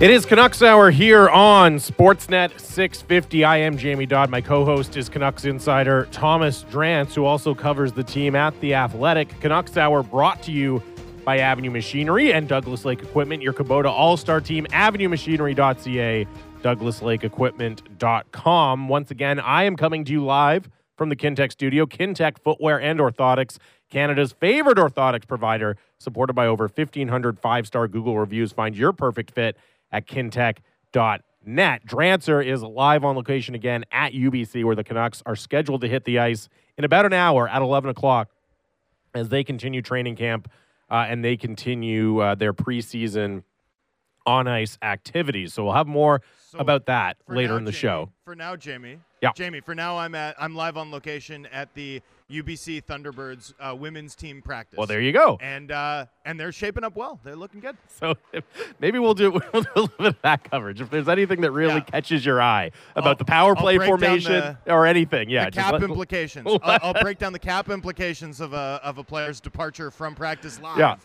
It is Canucks Hour here on Sportsnet 650. I am Jamie Dodd. My co host is Canucks insider Thomas Drance, who also covers the team at The Athletic. Canucks Hour brought to you by Avenue Machinery and Douglas Lake Equipment, your Kubota All Star team, avenuemachinery.ca, douglaslakeequipment.com. Once again, I am coming to you live from the Kintec studio, Kintec Footwear and Orthotics, Canada's favorite orthotics provider, supported by over 1,500 five star Google reviews. Find your perfect fit at kintec.net. Drancer is live on location again at UBC, where the Canucks are scheduled to hit the ice in about an hour at 11 o'clock as they continue training camp uh, and they continue uh, their preseason on ice activities. So we'll have more So about that later now, in the Jamie- show. For now, Jamie. Yeah. Jamie, for now, I'm at I'm live on location at the UBC Thunderbirds uh, women's team practice. Well, there you go. And uh, and they're shaping up well. They're looking good. So if, maybe we'll do, we'll do a little bit of that coverage. If there's anything that really Yeah. catches your eye about I'll- the power play formation the- or anything, yeah, the cap let- implications. I'll, I'll break down the cap implications of a of a player's departure from practice live. Yeah.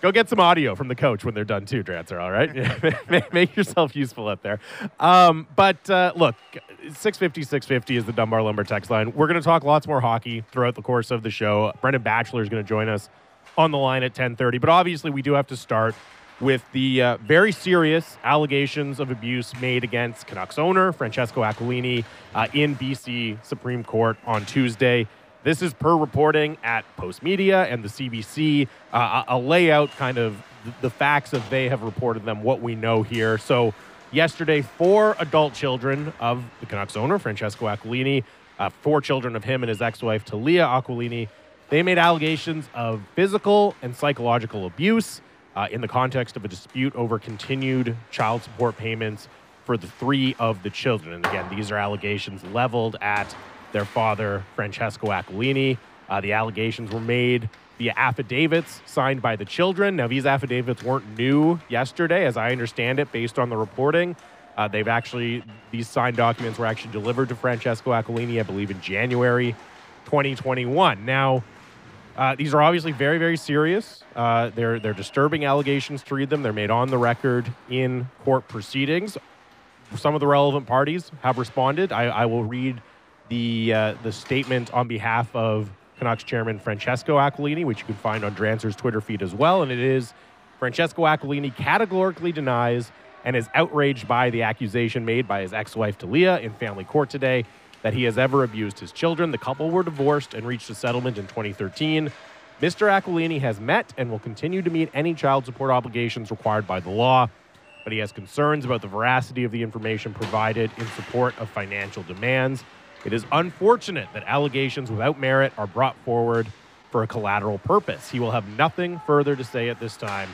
Go get some audio from the coach when they're done too, Drancer. All right, make, make yourself useful up there. Um, but uh, look, 650 650 is the Dunbar Lumber text line. We're going to talk lots more hockey throughout the course of the show. Brendan Batchelor is going to join us on the line at 10:30. But obviously, we do have to start with the uh, very serious allegations of abuse made against Canucks owner Francesco Aquilini uh, in BC Supreme Court on Tuesday. This is per reporting at Post Media and the CBC. Uh, I'll lay out kind of the facts as they have reported them, what we know here. So, yesterday, four adult children of the Canucks owner, Francesco Aquilini, uh, four children of him and his ex wife, Talia Aquilini, they made allegations of physical and psychological abuse uh, in the context of a dispute over continued child support payments for the three of the children. And again, these are allegations leveled at their father, Francesco Aquilini. Uh, the allegations were made via affidavits signed by the children. Now, these affidavits weren't new yesterday, as I understand it, based on the reporting. Uh, they've actually, these signed documents were actually delivered to Francesco Aquilini, I believe, in January 2021. Now, uh, these are obviously very, very serious. Uh, they're they're disturbing allegations to read them. They're made on the record in court proceedings. Some of the relevant parties have responded. I, I will read the uh, the statement on behalf of Canucks chairman Francesco Aquilini, which you can find on Drancer's Twitter feed as well. And it is Francesco Aquilini categorically denies and is outraged by the accusation made by his ex-wife Talia in family court today that he has ever abused his children. The couple were divorced and reached a settlement in 2013. Mr. Aquilini has met and will continue to meet any child support obligations required by the law, but he has concerns about the veracity of the information provided in support of financial demands. It is unfortunate that allegations without merit are brought forward for a collateral purpose. He will have nothing further to say at this time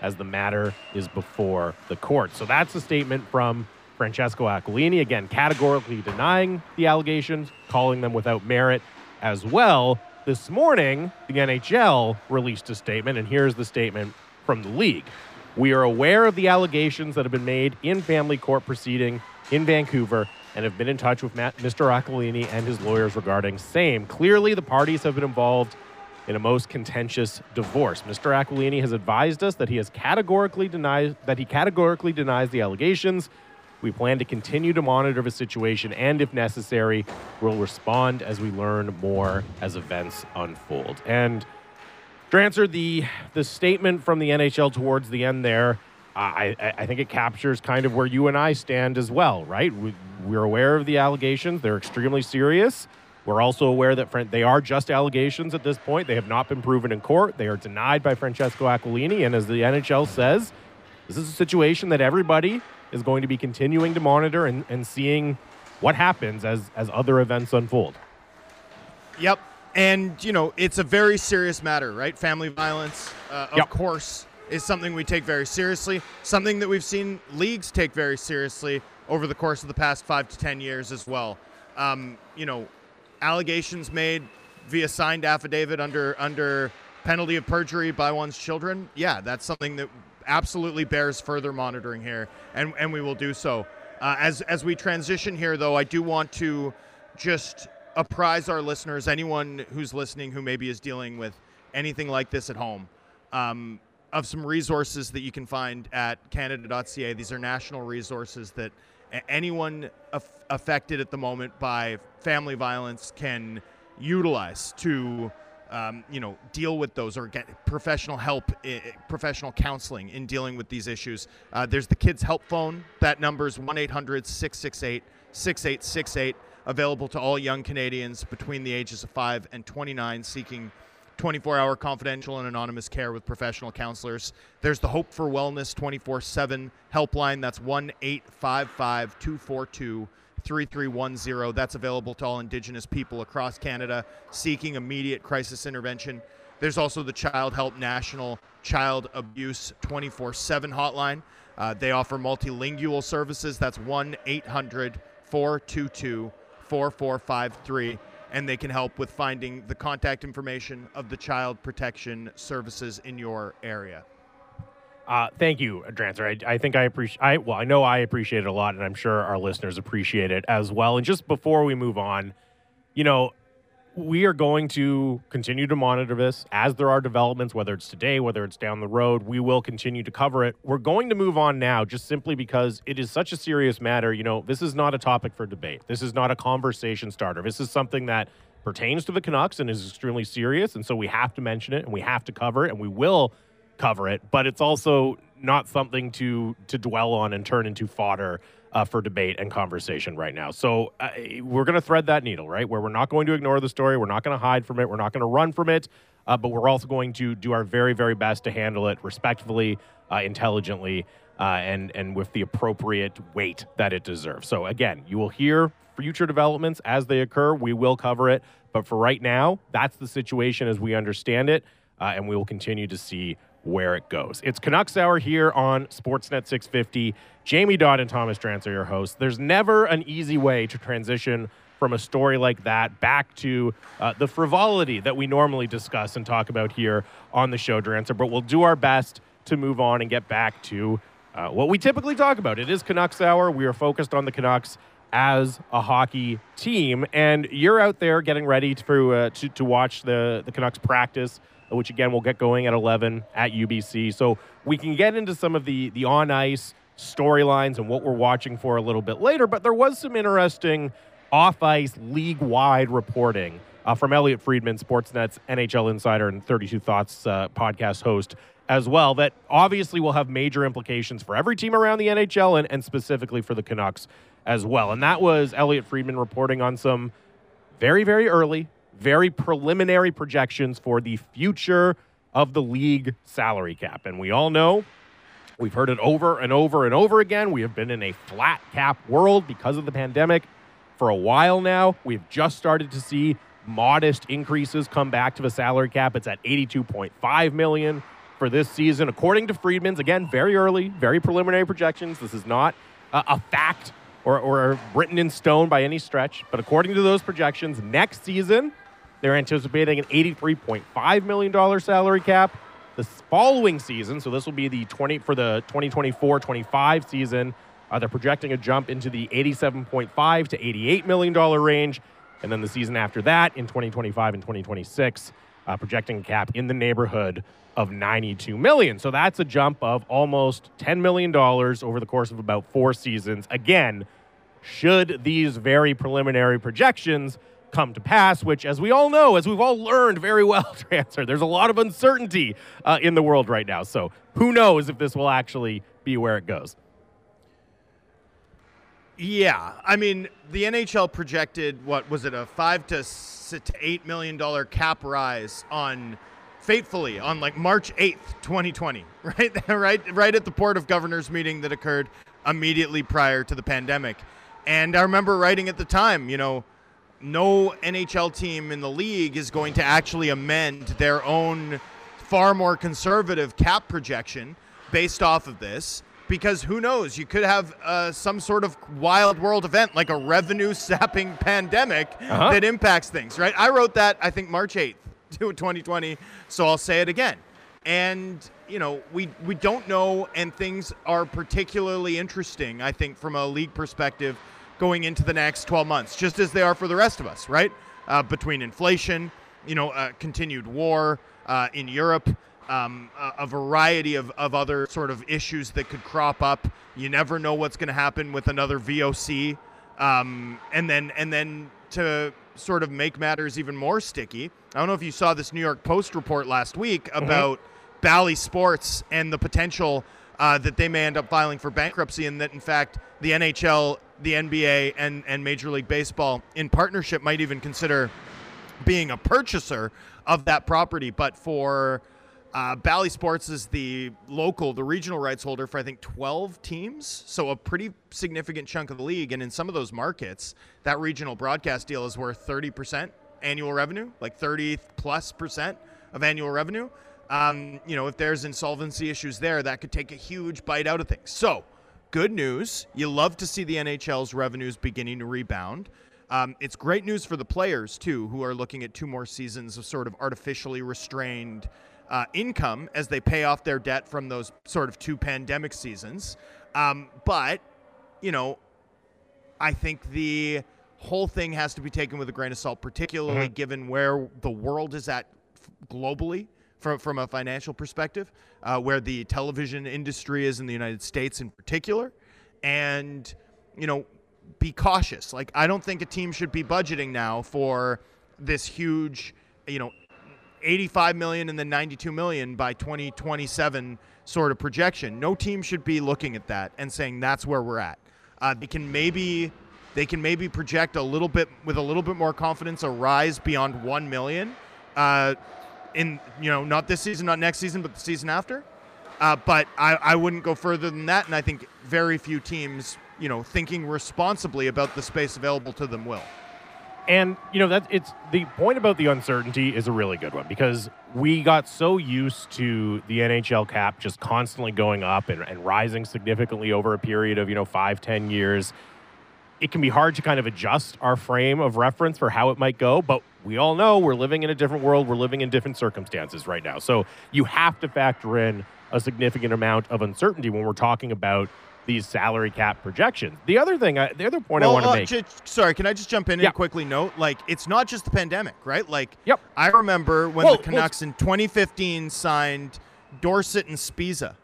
as the matter is before the court. So that's a statement from Francesco Aquilini, again, categorically denying the allegations, calling them without merit as well. This morning, the NHL released a statement, and here's the statement from the league. We are aware of the allegations that have been made in family court proceeding in Vancouver and have been in touch with Matt, Mr. Aquilini and his lawyers regarding same. Clearly, the parties have been involved in a most contentious divorce. Mr. Aquilini has advised us that he has categorically denied that he categorically denies the allegations. We plan to continue to monitor the situation and if necessary, we'll respond as we learn more as events unfold. And Drancer, the the statement from the NHL towards the end there, I, I, think it captures kind of where you and I stand as well, right? We, we're aware of the allegations; they're extremely serious. We're also aware that Fran- they are just allegations at this point. They have not been proven in court. They are denied by Francesco Aquilini, and as the NHL says, this is a situation that everybody is going to be continuing to monitor and, and seeing what happens as as other events unfold. Yep. And, you know, it's a very serious matter, right? Family violence, uh, of Yep. course, is something we take very seriously, something that we've seen leagues take very seriously over the course of the past five to 10 years as well. Um, you know, allegations made via signed affidavit under under penalty of perjury by one's children. Yeah, that's something that absolutely bears further monitoring here, and, and we will do so. Uh, as as we transition here, though, I do want to just apprise our listeners, anyone who's listening who maybe is dealing with anything like this at home. Um, of some resources that you can find at Canada.ca. These are national resources that anyone af- affected at the moment by family violence can utilize to um, you know, deal with those or get professional help, professional counseling in dealing with these issues. Uh, there's the Kids Help Phone. That number is 1 800 668 6868, available to all young Canadians between the ages of 5 and 29 seeking 24 hour confidential and anonymous care with professional counselors. There's the Hope for Wellness 24 7 helpline. That's 1 855 242 3310. That's available to all Indigenous people across Canada seeking immediate crisis intervention. There's also the Child Help National Child Abuse 24 7 hotline. Uh, they offer multilingual services. That's 1 800 422 4453. And they can help with finding the contact information of the child protection services in your area. Uh, thank you, Drancer. I, I, think I appreciate. I well, I know I appreciate it a lot, and I'm sure our listeners appreciate it as well. And just before we move on, you know, we are going to continue to monitor this as there are developments, whether it's today, whether it's down the road. We will continue to cover it. We're going to move on now, just simply because it is such a serious matter. You know, this is not a topic for debate. This is not a conversation starter. This is something that pertains to the Canucks and is extremely serious, and so we have to mention it and we have to cover it, and we will cover it, but it's also not something to to dwell on and turn into fodder uh, for debate and conversation right now. So uh, we're going to thread that needle, right? Where we're not going to ignore the story, we're not going to hide from it, we're not going to run from it, uh, but we're also going to do our very, very best to handle it respectfully, uh, intelligently, uh, and and with the appropriate weight that it deserves. So again, you will hear future developments as they occur. We will cover it, but for right now, that's the situation as we understand it, uh, and we will continue to see where it goes. It's Canucks Hour here on Sportsnet 650. Jamie Dodd and Thomas Drance are your hosts. There's never an easy way to transition from a story like that back to uh, the frivolity that we normally discuss and talk about here on the show, Drancer. But we'll do our best to move on and get back to uh, what we typically talk about. It is Canucks Hour. We are focused on the Canucks as a hockey team, and you're out there getting ready to uh, to, to watch the the Canucks practice which again will get going at 11 at UBC. So we can get into some of the the on ice storylines and what we're watching for a little bit later. But there was some interesting off ice league wide reporting uh, from Elliotte Friedman, Sportsnet's NHL insider and 32 Thoughts uh, podcast host as well, that obviously will have major implications for every team around the NHL and, and specifically for the Canucks as well. And that was Elliotte Friedman reporting on some very, very early very preliminary projections for the future of the league salary cap. And we all know we've heard it over and over and over again. We have been in a flat cap world because of the pandemic for a while now. We've just started to see modest increases come back to the salary cap. It's at 82.5 million for this season according to Friedman's again very early, very preliminary projections. This is not a, a fact or, or written in stone by any stretch, but according to those projections, next season they're anticipating an $83.5 million salary cap. The following season, so this will be the 20 for the 2024-25 season, uh, they're projecting a jump into the 87.5 to 88 million dollar range, and then the season after that, in 2025 and 2026, uh, projecting a cap in the neighborhood of 92 million. So that's a jump of almost 10 million dollars over the course of about four seasons. Again, should these very preliminary projections come to pass, which, as we all know, as we've all learned very well, Drancer, there's a lot of uncertainty uh, in the world right now. So who knows if this will actually be where it goes? Yeah, I mean, the NHL projected what was it a five to eight million dollar cap rise on fatefully on like March eighth, 2020, right, right, right at the Board of Governors meeting that occurred immediately prior to the pandemic. And I remember writing at the time, you know, no NHL team in the league is going to actually amend their own far more conservative cap projection based off of this. Because who knows? You could have uh, some sort of wild world event like a revenue sapping pandemic uh-huh. that impacts things right? I wrote that i think march 8th 2020 so i'll say it again. And you know we we don't know and things are particularly interesting i think from a league perspective going into the next 12 months, just as they are for the rest of us, right? Uh, between inflation, you know, uh, continued war uh, in Europe, um, a, a, variety of, of other sort of issues that could crop up. You never know what's going to happen with another VOC, um, and then and then to sort of make matters even more sticky. I don't know if you saw this New York Post report last week mm-hmm. about mm-hmm. Bally Sports and the potential uh, that they may end up filing for bankruptcy, and that in fact the NHL, the NBA, and and Major League Baseball in partnership might even consider being a purchaser of that property. But for uh, Bally Sports is the local, the regional rights holder for I think 12 teams, so a pretty significant chunk of the league. And in some of those markets, that regional broadcast deal is worth 30% annual revenue, like 30 plus percent of annual revenue. Um, you know, if there's insolvency issues there, that could take a huge bite out of things. So, good news. You love to see the NHL's revenues beginning to rebound. Um, it's great news for the players too, who are looking at two more seasons of sort of artificially restrained uh, income as they pay off their debt from those sort of two pandemic seasons. Um, but you know, I think the whole thing has to be taken with a grain of salt, particularly mm-hmm. given where the world is at globally from, from a financial perspective, uh, where the television industry is in the United States in particular. And, you know, be cautious. Like I don't think a team should be budgeting now for this huge, you know, 85 million and then 92 million by 2027 sort of projection. No team should be looking at that and saying that's where we're at. Uh, they can maybe they can maybe project a little bit with a little bit more confidence a rise beyond 1 million uh, in you know not this season, not next season, but the season after. Uh, but I, I wouldn't go further than that, and I think very few teams you know, thinking responsibly about the space available to them will. And you know that it's the point about the uncertainty is a really good one because we got so used to the NHL cap just constantly going up and, and rising significantly over a period of you know five ten years. It can be hard to kind of adjust our frame of reference for how it might go, but we all know we're living in a different world. We're living in different circumstances right now. So you have to factor in a significant amount of uncertainty when we're talking about these salary cap projections. The other thing, I, the other point well, I want to uh, make. J- sorry, can I just jump in yeah. and quickly note? Like, it's not just the pandemic, right? Like, yep. I remember when well, the Canucks well, in 2015 signed Dorsett and Sbisa.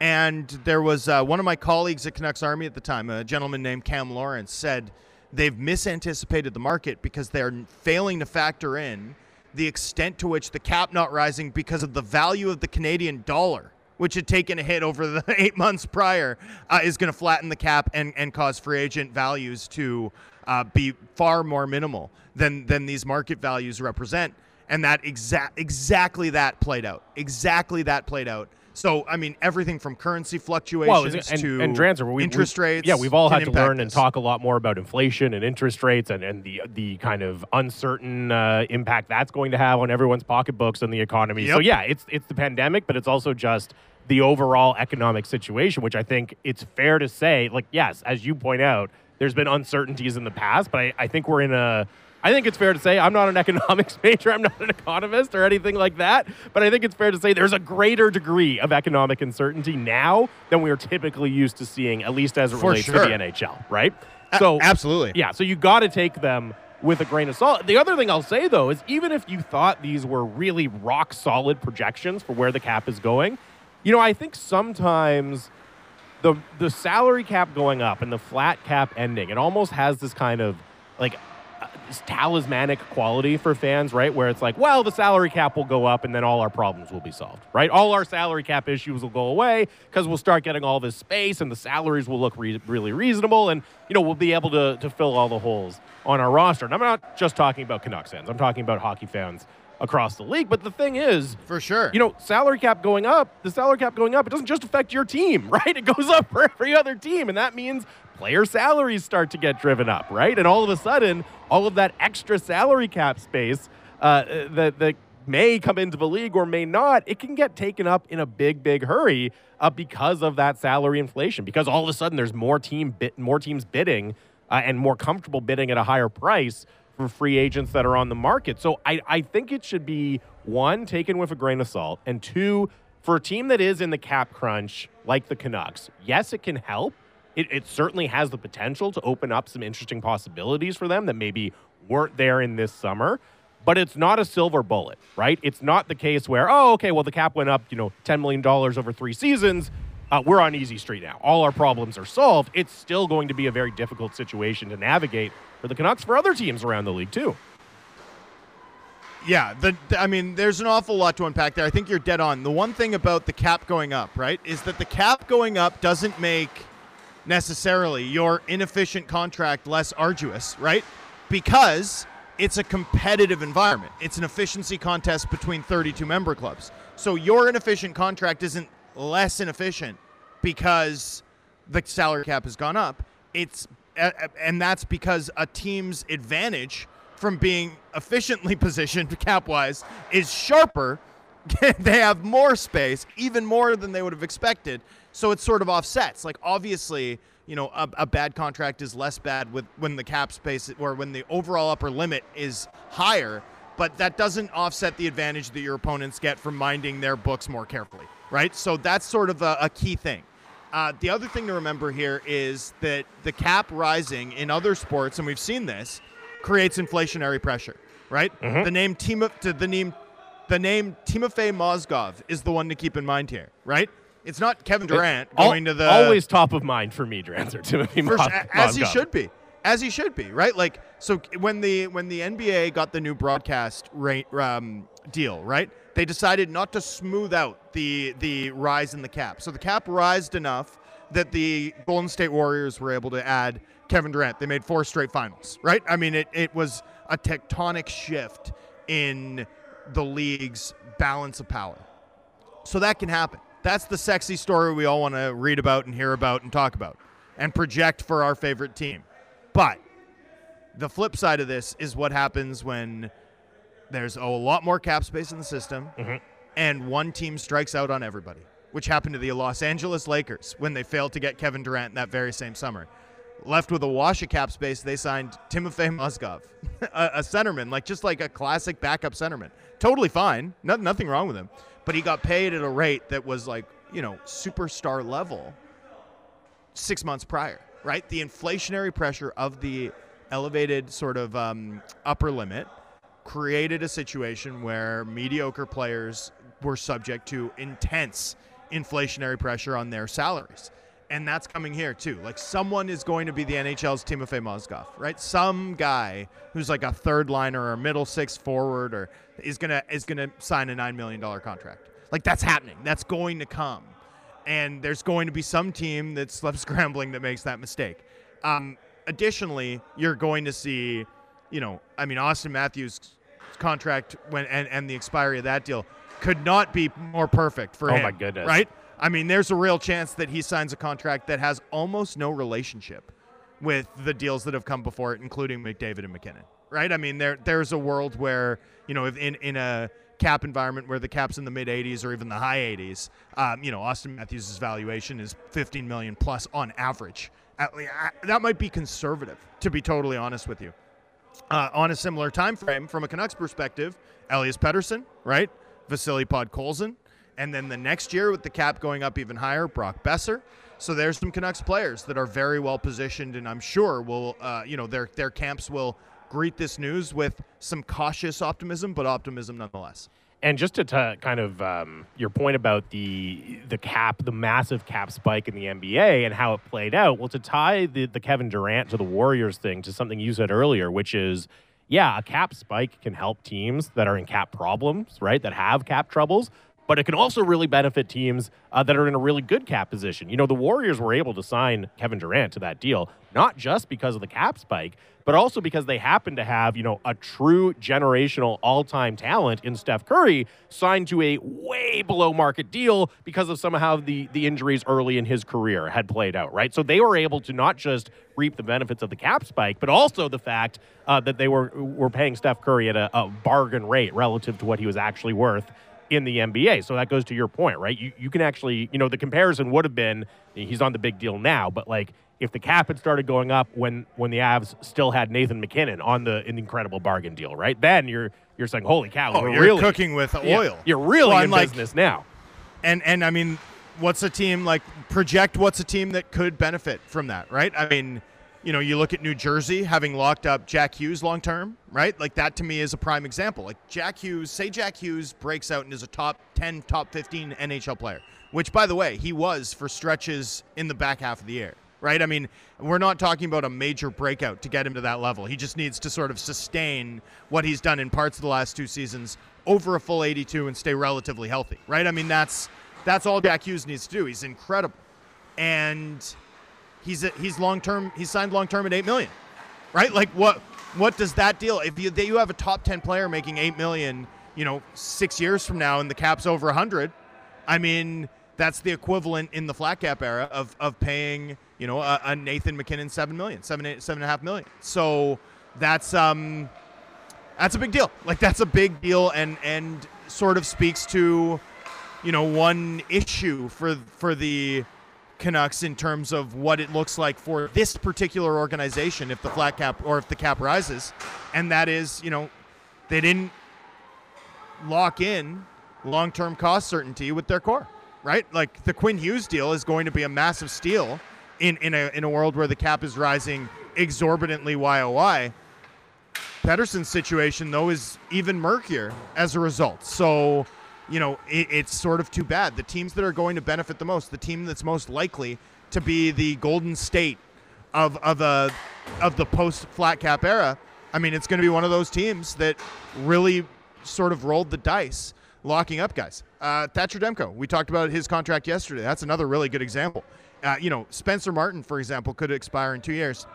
And there was uh, one of my colleagues at Canucks Army at the time, a gentleman named Cam Lawrence, said they've misanticipated the market because they're failing to factor in the extent to which the cap not rising because of the value of the Canadian dollar which had taken a hit over the eight months prior, uh, is going to flatten the cap and, and cause free agent values to uh, be far more minimal than than these market values represent. And that exact exactly that played out. Exactly that played out. So I mean, everything from currency fluctuations well, and, to and transfer we, interest we, rates. Yeah, we've all had to learn and talk a lot more about inflation and interest rates and, and the the kind of uncertain uh, impact that's going to have on everyone's pocketbooks and the economy. Yep. So yeah, it's it's the pandemic, but it's also just the overall economic situation, which I think it's fair to say, like, yes, as you point out, there's been uncertainties in the past, but I, I think we're in a I think it's fair to say I'm not an economics major, I'm not an economist or anything like that, but I think it's fair to say there's a greater degree of economic uncertainty now than we are typically used to seeing, at least as it For relates sure. to the NHL, right? So absolutely, yeah. So you got to take them with a grain of salt. The other thing I'll say though is even if you thought these were really rock solid projections for where the cap is going, you know, I think sometimes the the salary cap going up and the flat cap ending, it almost has this kind of like talismanic quality for fans, right? Where it's like, well, the salary cap will go up and then all our problems will be solved, right? All our salary cap issues will go away because we'll start getting all this space and the salaries will look re- really reasonable and, you know, we'll be able to, to fill all the holes on our roster. And I'm not just talking about Canucks fans, I'm talking about hockey fans across the league. But the thing is, for sure, you know, salary cap going up, the salary cap going up, it doesn't just affect your team, right? It goes up for every other team. And that means player salaries start to get driven up, right? And all of a sudden, all of that extra salary cap space uh, that, that may come into the league or may not, it can get taken up in a big, big hurry uh, because of that salary inflation. Because all of a sudden, there's more team bit, more teams bidding uh, and more comfortable bidding at a higher price for free agents that are on the market. So I, I think it should be one taken with a grain of salt, and two for a team that is in the cap crunch like the Canucks. Yes, it can help it, it certainly has the potential to open up some interesting possibilities for them that maybe weren't there in this summer. but it's not a silver bullet, right? It's not the case where, oh, okay, well, the cap went up, you know, $10 million over three seasons. Uh, we're on easy street now. All our problems are solved. It's still going to be a very difficult situation to navigate for the Canucks, for other teams around the league, too. Yeah, the, I mean, there's an awful lot to unpack there. I think you're dead on. The one thing about the cap going up, right, is that the cap going up doesn't make necessarily your inefficient contract less arduous, right? Because it's a competitive environment. It's an efficiency contest between 32 member clubs. So your inefficient contract isn't less inefficient because the salary cap has gone up. It's and that's because a team's advantage from being efficiently positioned cap wise is sharper. they have more space, even more than they would have expected. So it sort of offsets. Like obviously, you know, a, a, bad contract is less bad with when the cap space or when the overall upper limit is higher, but that doesn't offset the advantage that your opponents get from minding their books more carefully, right? So that's sort of a, a key thing. Uh, the other thing to remember here is that the cap rising in other sports, and we've seen this, creates inflationary pressure, right? Mm-hmm. The name Timo, the name the name Timofey Mozgov is the one to keep in mind here, right? It's not Kevin Durant going to the always top of mind for me, Drancer Timothy Mozgov. As he should be, as he should be, right? Like so when the when the NBA got the new broadcast rate um, deal, right? They decided not to smooth out the the rise in the cap. So the cap rised enough that the Golden State Warriors were able to add Kevin Durant. They made four straight finals, right? I mean, it, it was a tectonic shift in the league's balance of power. So that can happen. That's the sexy story we all want to read about and hear about and talk about and project for our favorite team. But the flip side of this is what happens when there's a lot more cap space in the system mm-hmm. and one team strikes out on everybody, which happened to the Los Angeles Lakers when they failed to get Kevin Durant that very same summer. Left with a wash of cap space, they signed Timofey Mozgov, a, a centerman, like just like a classic backup centerman. Totally fine, no, nothing wrong with him but he got paid at a rate that was like, you know, superstar level six months prior, right? The inflationary pressure of the elevated sort of um, upper limit created a situation where mediocre players were subject to intense inflationary pressure on their salaries. And that's coming here too. Like someone is going to be the NHL's Timofey Mozgov, right? Some guy who's like a third liner or middle six forward or is gonna is gonna sign a nine million dollar contract. Like that's happening. That's going to come, and there's going to be some team that's left scrambling that makes that mistake. Um, additionally, you're going to see, you know, I mean, Auston Matthews' contract when and, and the expiry of that deal could not be more perfect for oh him. Oh my goodness! Right? I mean, there's a real chance that he signs a contract that has almost no relationship with the deals that have come before it, including McDavid and MacKinnon right? I mean, there there's a world where you know, in in a cap environment where the cap's in the mid 80s or even the high 80s, um, you know, Auston Matthews' valuation is 15 million plus on average. At, that might be conservative, to be totally honest with you. Uh, on a similar time frame, from a Canucks perspective, Elias Pettersson, right? Vasily Podkolzin, and then the next year with the cap going up even higher, Brock Boeser. So there's some Canucks players that are very well positioned, and I'm sure will, uh, you know, their their camps will greet this news with some cautious optimism, but optimism nonetheless. And just to t- kind of um, your point about the the cap, the massive cap spike in the NBA and how it played out. Well, to tie the, the Kevin Durant to the Warriors thing to something you said earlier, which is, yeah, a cap spike can help teams that are in cap problems, right? That have cap troubles but it can also really benefit teams uh, that are in a really good cap position. You know, the Warriors were able to sign Kevin Durant to that deal, not just because of the cap spike, but also because they happen to have, you know, a true generational all time talent in Steph Curry signed to a way below market deal because of somehow the, the injuries early in his career had played out, right? So they were able to not just reap the benefits of the cap spike, but also the fact uh, that they were, were paying Steph Curry at a, a bargain rate relative to what he was actually worth in the NBA. So that goes to your point, right? You, you can actually, you know, the comparison would have been he's on the big deal now, but like if the cap had started going up when when the Avs still had Nathan MacKinnon on the, the incredible bargain deal, right? Then you're you're saying, holy cow, oh, you're really, cooking with oil. Yeah, you're really well, in like, business now. And and I mean, what's a team like? Project what's a team that could benefit from that, right? I mean, you know, you look at New Jersey having locked up Jack Hughes long term, right? Like that to me is a prime example. Like Jack Hughes, say Jack Hughes breaks out and is a top 10, top 15 NHL player, which by the way, he was for stretches in the back half of the year, right? I mean, we're not talking about a major breakout to get him to that level. He just needs to sort of sustain what he's done in parts of the last two seasons over a full 82 and stay relatively healthy, right? I mean, that's that's all Jack Hughes needs to do. He's incredible. And he's a, he's long term. He's signed long term at eight million, right? Like what what does that deal? If you you have a top ten player making eight million, you know, six years from now, and the cap's over a hundred, I mean, that's the equivalent in the flat cap era of of paying you know a, a Nathan MacKinnon seven million, seven eight seven and a half million. So that's um that's a big deal. Like that's a big deal, and and sort of speaks to you know one issue for for the Canucks in terms of what it looks like for this particular organization if the flat cap or if the cap rises, and that is, you know, they didn't lock in long-term cost certainty with their core, right? Like the Quinn Hughes deal is going to be a massive steal in in a in a world where the cap is rising exorbitantly YOY. Pettersson's situation though is even murkier as a result. So you know, it, it's sort of too bad. The teams that are going to benefit the most, the team that's most likely to be the Golden State of of a of the post flat cap era. I mean, it's going to be one of those teams that really sort of rolled the dice, locking up guys. Uh, Thatcher Demko, we talked about his contract yesterday. That's another really good example. Uh, you know, Spencer Martin, for example, could expire in two years.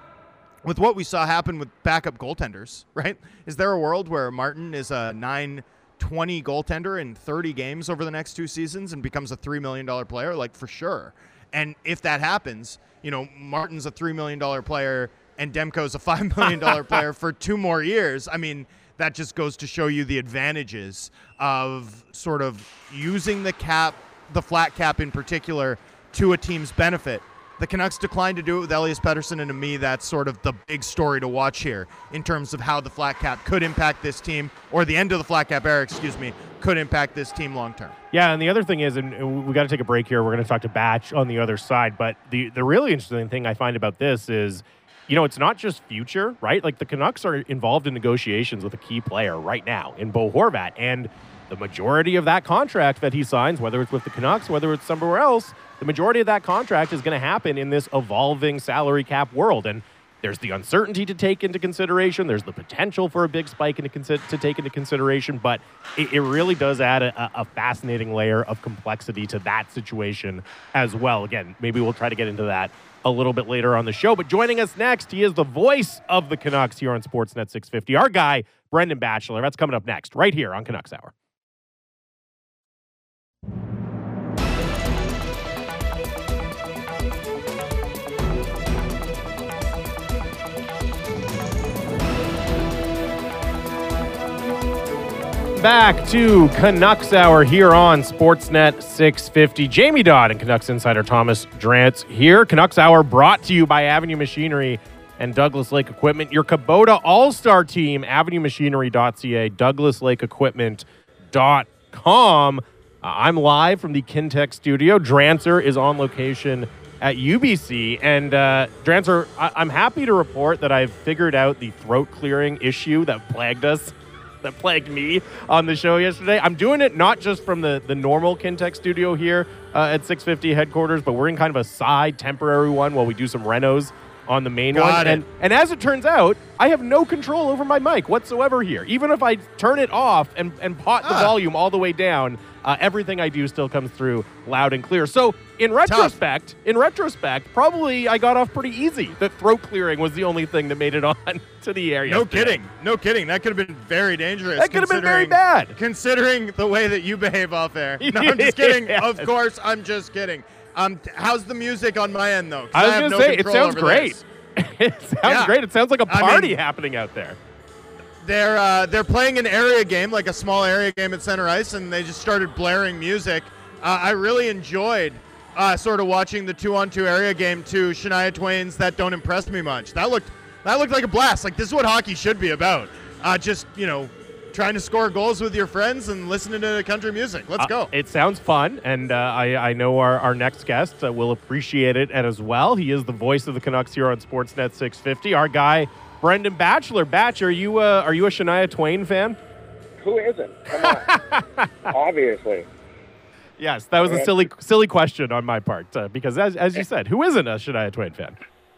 With what we saw happen with backup goaltenders, right? Is there a world where Martin is a nine 20 goaltender in 30 games over the next two seasons and becomes a $3 million player, like for sure. And if that happens, you know, Martin's a $3 million player and Demko's a $5 million player for two more years. I mean, that just goes to show you the advantages of sort of using the cap, the flat cap in particular, to a team's benefit the Canucks declined to do it with Elias Pettersson, and to me, that's sort of the big story to watch here in terms of how the flat cap could impact this team, or the end of the flat cap era, excuse me, could impact this team long term. Yeah, and the other thing is, and we got to take a break here. We're going to talk to Batch on the other side, but the the really interesting thing I find about this is. You know, it's not just future, right? Like the Canucks are involved in negotiations with a key player right now in Bo Horvat. And the majority of that contract that he signs, whether it's with the Canucks, whether it's somewhere else, the majority of that contract is going to happen in this evolving salary cap world. And there's the uncertainty to take into consideration. There's the potential for a big spike into to take into consideration, but it, it really does add a, a, fascinating layer of complexity to that situation as well. Again, maybe we'll try to get into that a little bit later on the show. But joining us next, he is the voice of the Canucks here on Sportsnet 650. Our guy, Brendan Batchelor. That's coming up next, right here on Canucks Hour. Back to Canucks Hour here on Sportsnet 650. Jamie Dodd and Canucks insider Thomas Drance here. Canucks Hour brought to you by Avenue Machinery and Douglas Lake Equipment. Your Kubota All Star team, avenuemachinery.ca, douglaslakeequipment.com. Uh, I'm live from the Kintec studio. Drancer is on location at UBC. And uh, Drancer, I- I'm happy to report that I've figured out the throat clearing issue that plagued us that plagued me on the show yesterday. I'm doing it not just from the, the normal Kintec studio here uh, at 650 headquarters, but we're in kind of a side temporary one while we do some renos on the main Got one. It. And, and as it turns out, I have no control over my mic whatsoever here. Even if I turn it off and, and pot the Ah. volume all the way down, uh, everything I do still comes through loud and clear. So in retrospect, in retrospect, probably I got off pretty easy. That throat clearing was the only thing that made it on to the air. No yesterday. kidding. No kidding. That could have been very dangerous. That could have been very bad. Considering the way that you behave off there. No, I'm just kidding. Yes. Of course, I'm just kidding. Um, how's the music on my end though? I was gonna no say, it sounds great. it sounds Yeah. great. It sounds like a I mean- party happening out there. They're uh, they're playing an area game, like a small area game at center ice, and they just started blaring music. Uh, I really enjoyed uh, sort of watching the two-on-two area game to Shania Twain's "That Don't Impress Me Much." That looked that looked like a blast. Like this is what hockey should be about. Uh, just you know, trying to score goals with your friends and listening to country music. Let's Uh, go. it sounds fun, and uh, I, I know our, our next guest uh, will appreciate it as well. He is the voice of the Canucks here on Sportsnet 650. Our guy, Brendan Batchelor. Batch, are you, uh, are you a Shania Twain fan? Who isn't? Obviously. Yes, that was a silly silly question on my part uh, because, as, as you said, who isn't a Shania Twain fan?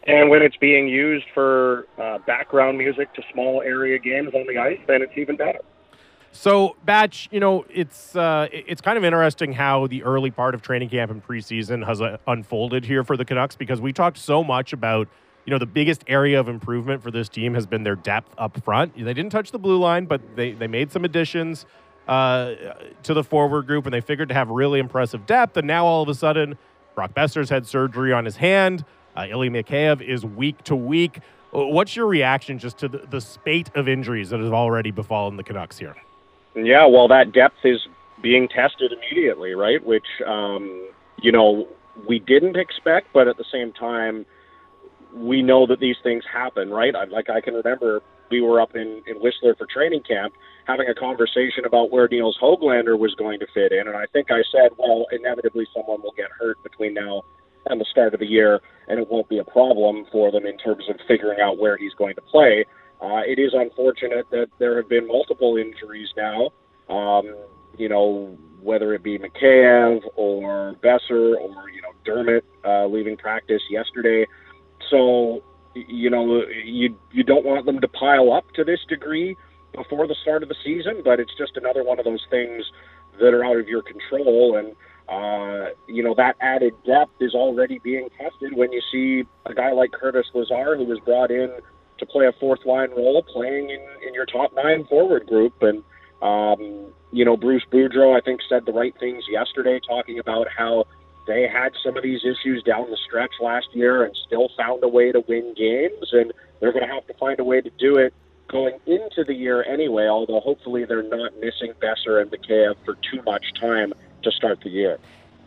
And when it's being used for uh, background music to small area games on the ice, then it's even better. So, Batch, you know, it's uh, it's kind of interesting how the early part of training camp and preseason has uh, unfolded here for the Canucks because we talked so much about, you know, the biggest area of improvement for this team has been their depth up front. They didn't touch the blue line, but they they made some additions uh, to the forward group, and they figured to have really impressive depth. And now all of a sudden, Brock Boeser's had surgery on his hand. Uh, Ilya Mikheyev is week to week. Uh, What's your reaction just to the, the spate of injuries that have already befallen the Canucks here? Yeah, well, that depth is being tested immediately, right? Which, um, you know, we didn't expect, but at the same time, we know that these things happen, right? I, like I can remember we were up in, in Whistler for training camp having a conversation about where Nils Hoglander was going to fit in, and I think I said, well, inevitably someone will get hurt between now and the start of the year, and it won't be a problem for them in terms of figuring out where he's going to play. Uh, it is unfortunate that there have been multiple injuries now. Um, you know, whether it be Mikheyev or Boeser or you know Dermott uh, leaving practice yesterday. So you know you you don't want them to pile up to this degree before the start of the season, but it's just another one of those things that are out of your control and. Uh, you know that added depth is already being tested when you see a guy like Curtis Lazar, who was brought in to play a fourth line role, playing in, in your top nine forward group. And, um, you know, Bruce Boudreau, I think, said the right things yesterday, talking about how they had some of these issues down the stretch last year and still found a way to win games. And they're going to have to find a way to do it going into the year anyway, although hopefully they're not missing Boeser and Mikheyev for too much time to start the year.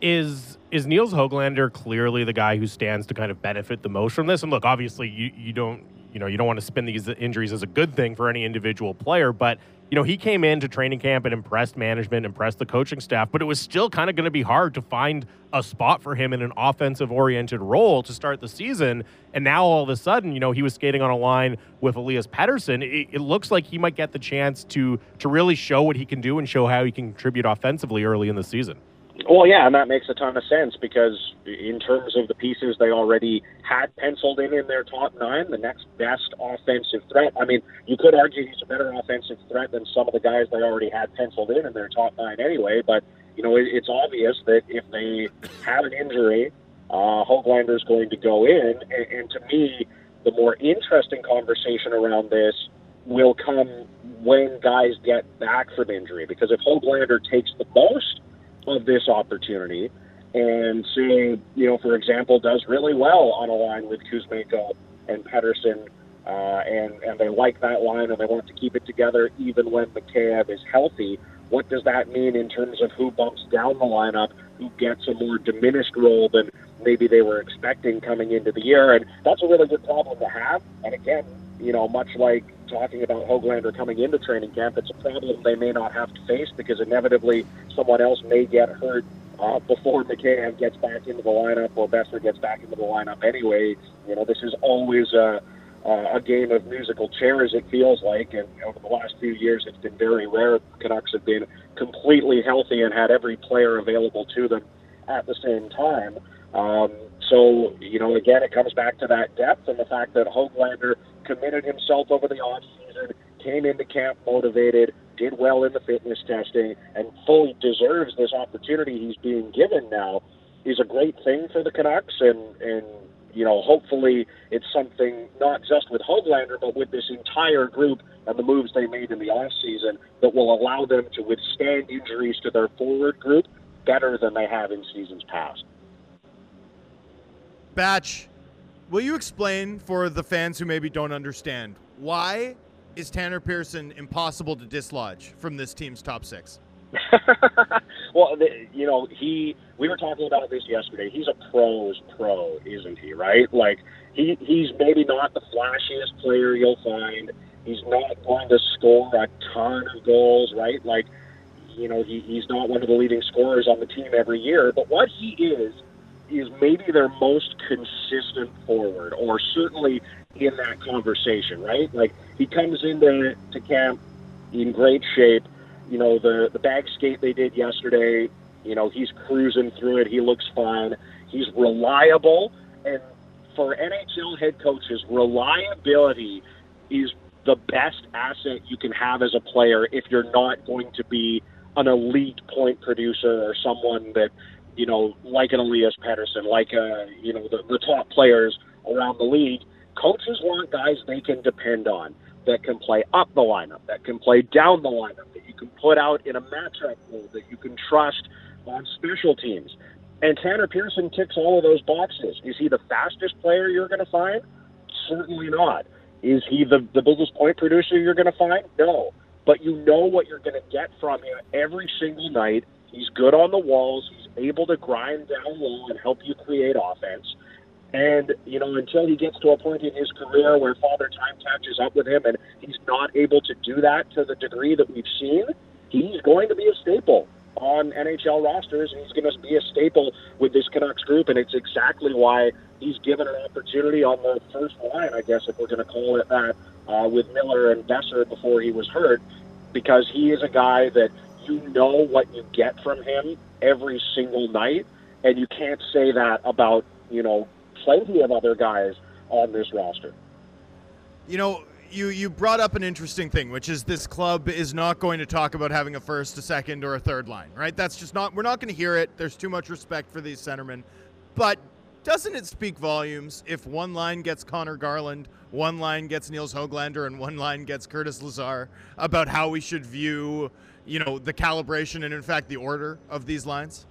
is is Nils Hoglander clearly the guy who stands to kind of benefit the most from this? And look, obviously, you you don't you know you don't want to spin these injuries as a good thing for any individual player, but you know he came into training camp and impressed management, impressed the coaching staff, but it was still kind of going to be hard to find a spot for him in an offensive oriented role to start the season. And now all of a sudden, you know, he was skating on a line with Elias Pettersson. It, it looks like he might get the chance to to really show what he can do and show how he can contribute offensively early in the season. Well, yeah, and that makes a ton of sense because in terms of the pieces they already had penciled in in their top nine, the next best offensive threat. I mean, you could argue he's a better offensive threat than some of the guys they already had penciled in in their top nine anyway. But you know, it, it's obvious that if they have an injury, uh, is going to go in. And, and to me, the more interesting conversation around this will come when guys get back from injury. Because if Hoglander takes the most of this opportunity and say, you know, for example, does really well on a line with Kuzmenko and Pettersson, uh, and, and they like that line and they want to keep it together even when Mikheyev is healthy. What does that mean in terms of who bumps down the lineup, who gets a more diminished role than maybe they were expecting coming into the year? And that's a really good problem to have. And again, you know, much like talking about Hoglander coming into training camp, it's a problem they may not have to face because inevitably someone else may get hurt uh, before McCann gets back into the lineup or Boeser gets back into the lineup anyway. You know, this is always a, a game of musical chairs, it feels like. And over the last few years, it's been very rare. Canucks have been completely healthy and had every player available to them at the same time. Um, so, you know, again, it comes back to that depth and the fact that Hoglander committed himself over the off season, came into camp motivated, did well in the fitness testing, and fully deserves this opportunity he's being given now is a great thing for the Canucks. And, and you know, hopefully it's something not just with Hoglander, but with this entire group and the moves they made in the off season that will allow them to withstand injuries to their forward group better than they have in seasons past. Batch, will you explain for the fans who maybe don't understand why is Tanner Pearson impossible to dislodge from this team's top six? well, the, you know, he. We were talking about this yesterday. He's a pro's pro, isn't he? Right? Like he he's maybe not the flashiest player you'll find. He's not going to score a ton of goals, right? Like, you know, he, he's not one of the leading scorers on the team every year. But what he is, is maybe their most consistent forward, or certainly in that conversation, right? Like, he comes into to camp in great shape. You know, the, the bag skate they did yesterday, you know, he's cruising through it. He looks fine. He's reliable. And for NHL head coaches, reliability is the best asset you can have as a player if you're not going to be an elite point producer or someone that, you know, like an Elias Pettersson, like, a, you know, the, the top players around the league. Coaches want guys they can depend on that can play up the lineup, that can play down the lineup, that you can put out in a matchup role, that you can trust on special teams. And Tanner Pearson ticks all of those boxes. Is he the fastest player you're going to find? Certainly not. Is he the, the biggest point producer you're going to find? No. But you know what you're going to get from him every single night. He's good on the walls. He's able to grind down low and help you create offense. And, you know, until he gets to a point in his career where Father Time catches up with him and he's not able to do that to the degree that we've seen, he's going to be a staple on NHL rosters, and he's going to be a staple with this Canucks group. And it's exactly why he's given an opportunity on the first line, I guess, if we're going to call it that, uh, with Miller and Boeser before he was hurt, because he is a guy that you know what you get from him every single night, and you can't say that about you know plenty of other guys on this roster. You know, you you brought up an interesting thing, which is this club is not going to talk about having a first, a second, or a third line, right? That's just not. We're not going to hear it. There's too much respect for these centermen, but doesn't it speak volumes if one line gets Conor Garland, one line gets Nils Hoglander, and one line gets Curtis Lazar about how we should view, you know, the calibration and in fact the order of these lines?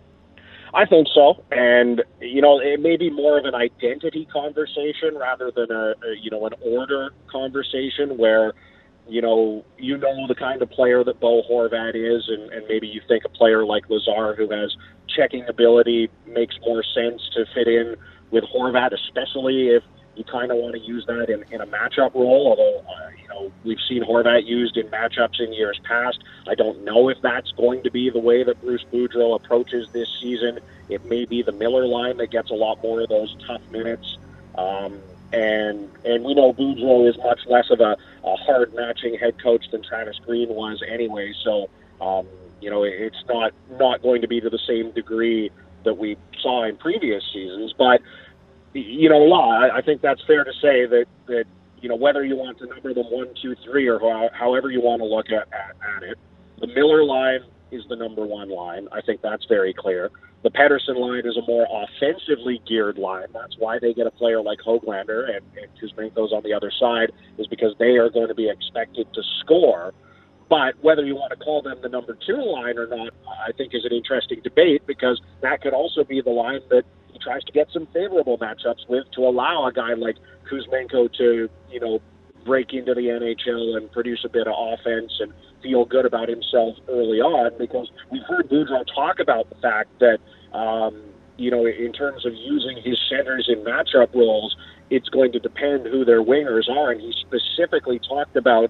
I think so, and you know, it may be more of an identity conversation rather than a, a you know an order conversation where you know you know the kind of player that Bo Horvat is, and, and maybe you think a player like Lazar who has checking ability makes more sense to fit in with Horvat, especially if you kind of want to use that in, in a matchup role. Although uh, you know we've seen Horvat used in matchups in years past. I don't know if that's going to be the way that Bruce Boudreau approaches this season. It may be the Miller line that gets a lot more of those tough minutes. Um, and and we know Boudreau is much less of a, a hard matching head coach than Travis Green was anyway. So um, you know it's not not going to be to the same degree that we saw in previous seasons, but you know, I, I think that's fair to say that that you know whether you want to number them one, two, three, or how, however you want to look at, at, at it, the Miller line is the number one line. I think that's very clear. The Pettersson line is a more offensively geared line. That's why they get a player like Hoglander and, and Kuzmenko's on the other side, is because they are going to be expected to score. But whether you want to call them the number two line or not, I think is an interesting debate because that could also be the line that he tries to get some favorable matchups with to allow a guy like Kuzmenko to, you know, break into the NHL and produce a bit of offense and feel good about himself early on because we've heard Boudreau talk about the fact that, um, you know, in terms of using his centers in matchup roles, it's going to depend who their wingers are. And he specifically talked about,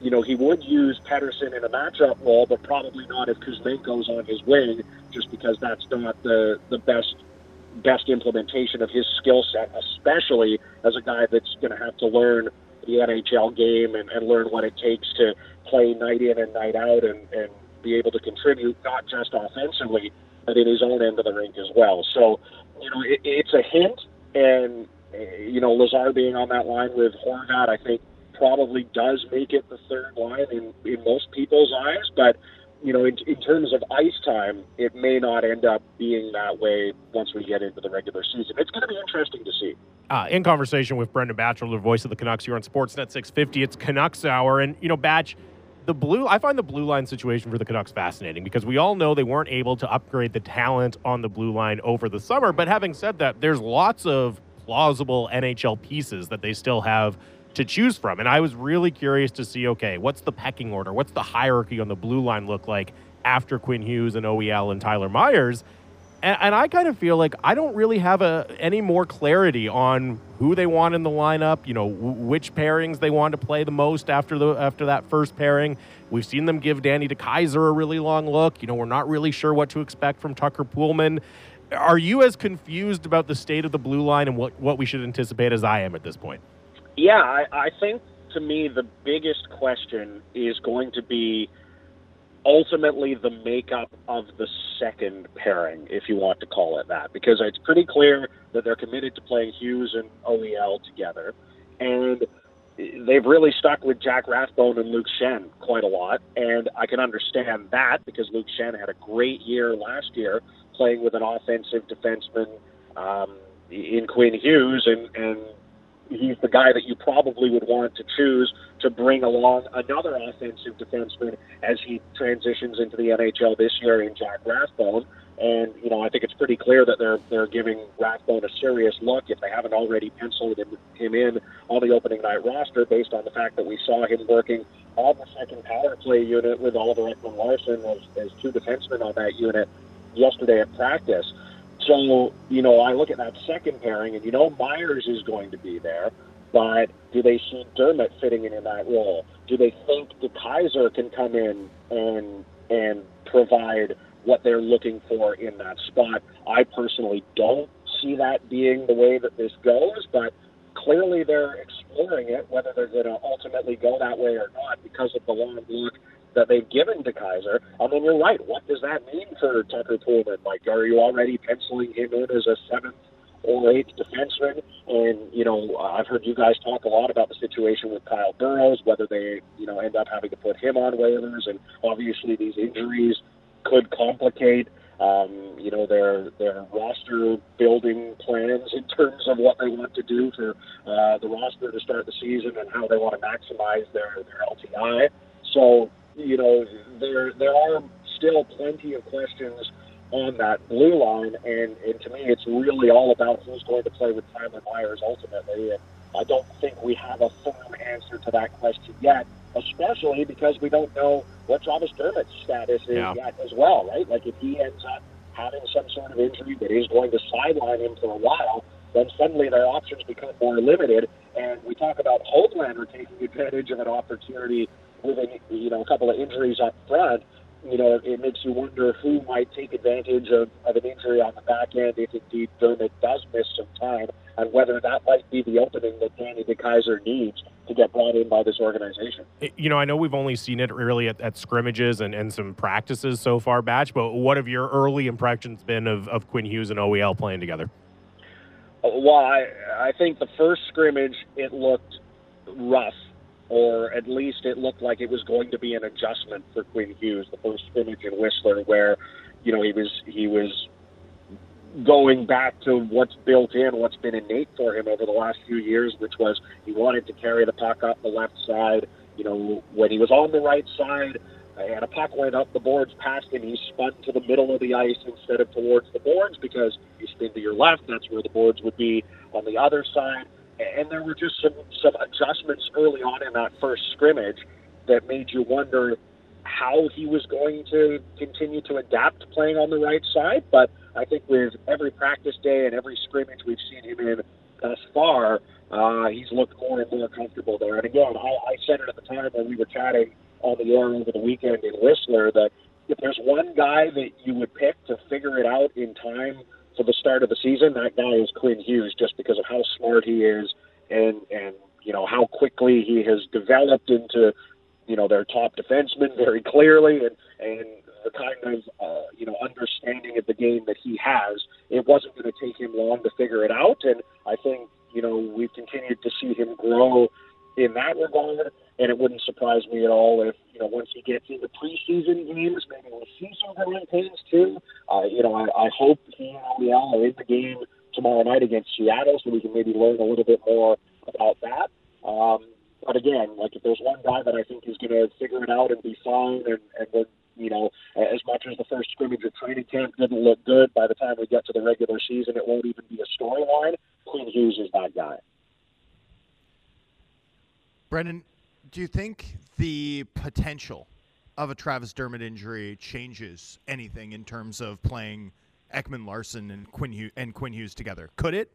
you know, he would use Pettersson in a matchup role, but probably not if Kuzmenko's on his wing, just because that's not the, the best best implementation of his skill set, especially as a guy that's going to have to learn the NHL game and, and learn what it takes to play night in and night out and, and be able to contribute not just offensively, but in his own end of the rink as well. So, you know, it, it's a hint, and you know, Lazar being on that line with Horvat, I think probably does make it the third line in, in most people's eyes, but you know, in, in, terms of ice time, it may not end up being that way once we get into the regular season. It's going to be interesting to see. Uh, in conversation with Brendan Batchelor, the voice of the Canucks here on Sportsnet 650, it's Canucks Hour. And, you know, Batch, the blue, I find the blue line situation for the Canucks fascinating because we all know they weren't able to upgrade the talent on the blue line over the summer. But having said that, there's lots of plausible NHL pieces that they still have to choose from. And I was really curious to see okay, what's the pecking order? What's the hierarchy on the blue line look like after Quinn Hughes and OEL and Tyler Myers? And, and I kind of feel like I don't really have a, any more clarity on who they want in the lineup. You know, w- which pairings they want to play the most after the after that first pairing. We've seen them give Danny DeKeyser a really long look. You know, we're not really sure what to expect from Tucker Poolman. Are you as confused about the state of the blue line and what, what we should anticipate as I am at this point? Yeah, I, I think to me the biggest question is going to be ultimately the makeup of the second pairing, if you want to call it that, because it's pretty clear that they're committed to playing Hughes and OEL together, and they've really stuck with Jack Rathbone and Luke Schenn quite a lot, and I can understand that because Luke Schenn had a great year last year playing with an offensive defenseman um, in Quinn Hughes, and and he's the guy that you probably would want to choose to bring along another offensive defenseman as he transitions into the NHL this year in Jack Rathbone. And you know, I think it's pretty clear that they're they're giving Rathbone a serious look if they haven't already penciled him, him in on the opening night roster, based on the fact that we saw him working on the second power play unit with Oliver Ekman-Larsson as, as two defensemen on that unit yesterday at practice. So, you know, I look at that second pairing, and you know Myers is going to be there, but do they see Dermott fitting in in that role? Do they think DeKeyser can come in and and provide what they're looking for in that spot? I personally don't see that being the way that this goes, but clearly they're exploring it. Whether they're going to ultimately go that way or not, because of the long look that they've given to Kaiser. I mean, you're right. What does that mean for Tucker Poolman? Like, are you already penciling him in as a seventh or eighth defenseman? And you know, I've heard you guys talk a lot about the situation with Kyle Burroughs, whether they you know end up having to put him on waivers, and obviously these injuries could complicate. Um, you know their their roster building plans in terms of what they want to do for uh, the roster to start the season and how they want to maximize their their LTI. So you know, there there are still plenty of questions on that blue line, and, and to me, it's really all about who's going to play with Tyler Myers ultimately. And I don't think we have a firm answer to that question yet, especially because we don't know what Travis Dermott's status is yeah. yet as well, right? Like if he ends up having some sort of injury that is going to sideline him for a while, then suddenly their options become more limited. And we talk about Hoglander taking advantage of an opportunity with a, you know a couple of injuries up front, you know, it makes you wonder who might take advantage of, of an injury on the back end if indeed Dermott does miss some time, and whether that might be the opening that Danny DeKeyser needs to get brought in by this organization. You know, I know we've only seen it really at, at scrimmages and, and some practices so far, Batch, but what have your early impressions been of, of Quinn Hughes and OEL playing together? Uh, well, I, I think the first scrimmage, it looked rough or at least it looked like it was going to be an adjustment for Quinn Hughes, the first scrimmage in Whistler, where you know he was he was going back to what's built in, what's been innate for him over the last few years, which was he wanted to carry the puck up the left side. You know, when he was on the right side and a puck went up the boards past him, he spun to the middle of the ice instead of towards the boards because you spin to your left, that's where the boards would be on the other side and there were just some some adjustments early on in that first scrimmage that made you wonder how he was going to continue to adapt playing on the right side. But I think with every practice day and every scrimmage we've seen him in thus far, uh, he's looked more and more comfortable there. And again, I, I said it at the time when we were chatting on the air over the weekend in Whistler that if there's one guy that you would pick to figure it out in time for the start of the season, that guy is Quinn Hughes, just because of how smart he is and and you know how quickly he has developed into you know their top defenseman very clearly, and and the kind of uh, you know understanding of the game that he has. It wasn't going to take him long to figure it out, and I think you know we've continued to see him grow in that regard. And it wouldn't surprise me at all if, you know, once he gets into preseason games, maybe we'll see some growing pains too. Uh, you know, I, I hope he and OEL are in the game tomorrow night against Seattle so we can maybe learn a little bit more about that. Um, but again, like if there's one guy that I think is going to figure it out and be fine, and, and then, you know, as much as the first scrimmage of training camp didn't look good, by the time we get to the regular season, it won't even be a storyline. Quinn Hughes is that guy. Brendan, do you think the potential of a Travis Dermott injury changes anything in terms of playing Ekman-Larsson and Quinn Hughes, and Quinn Hughes together? Could it?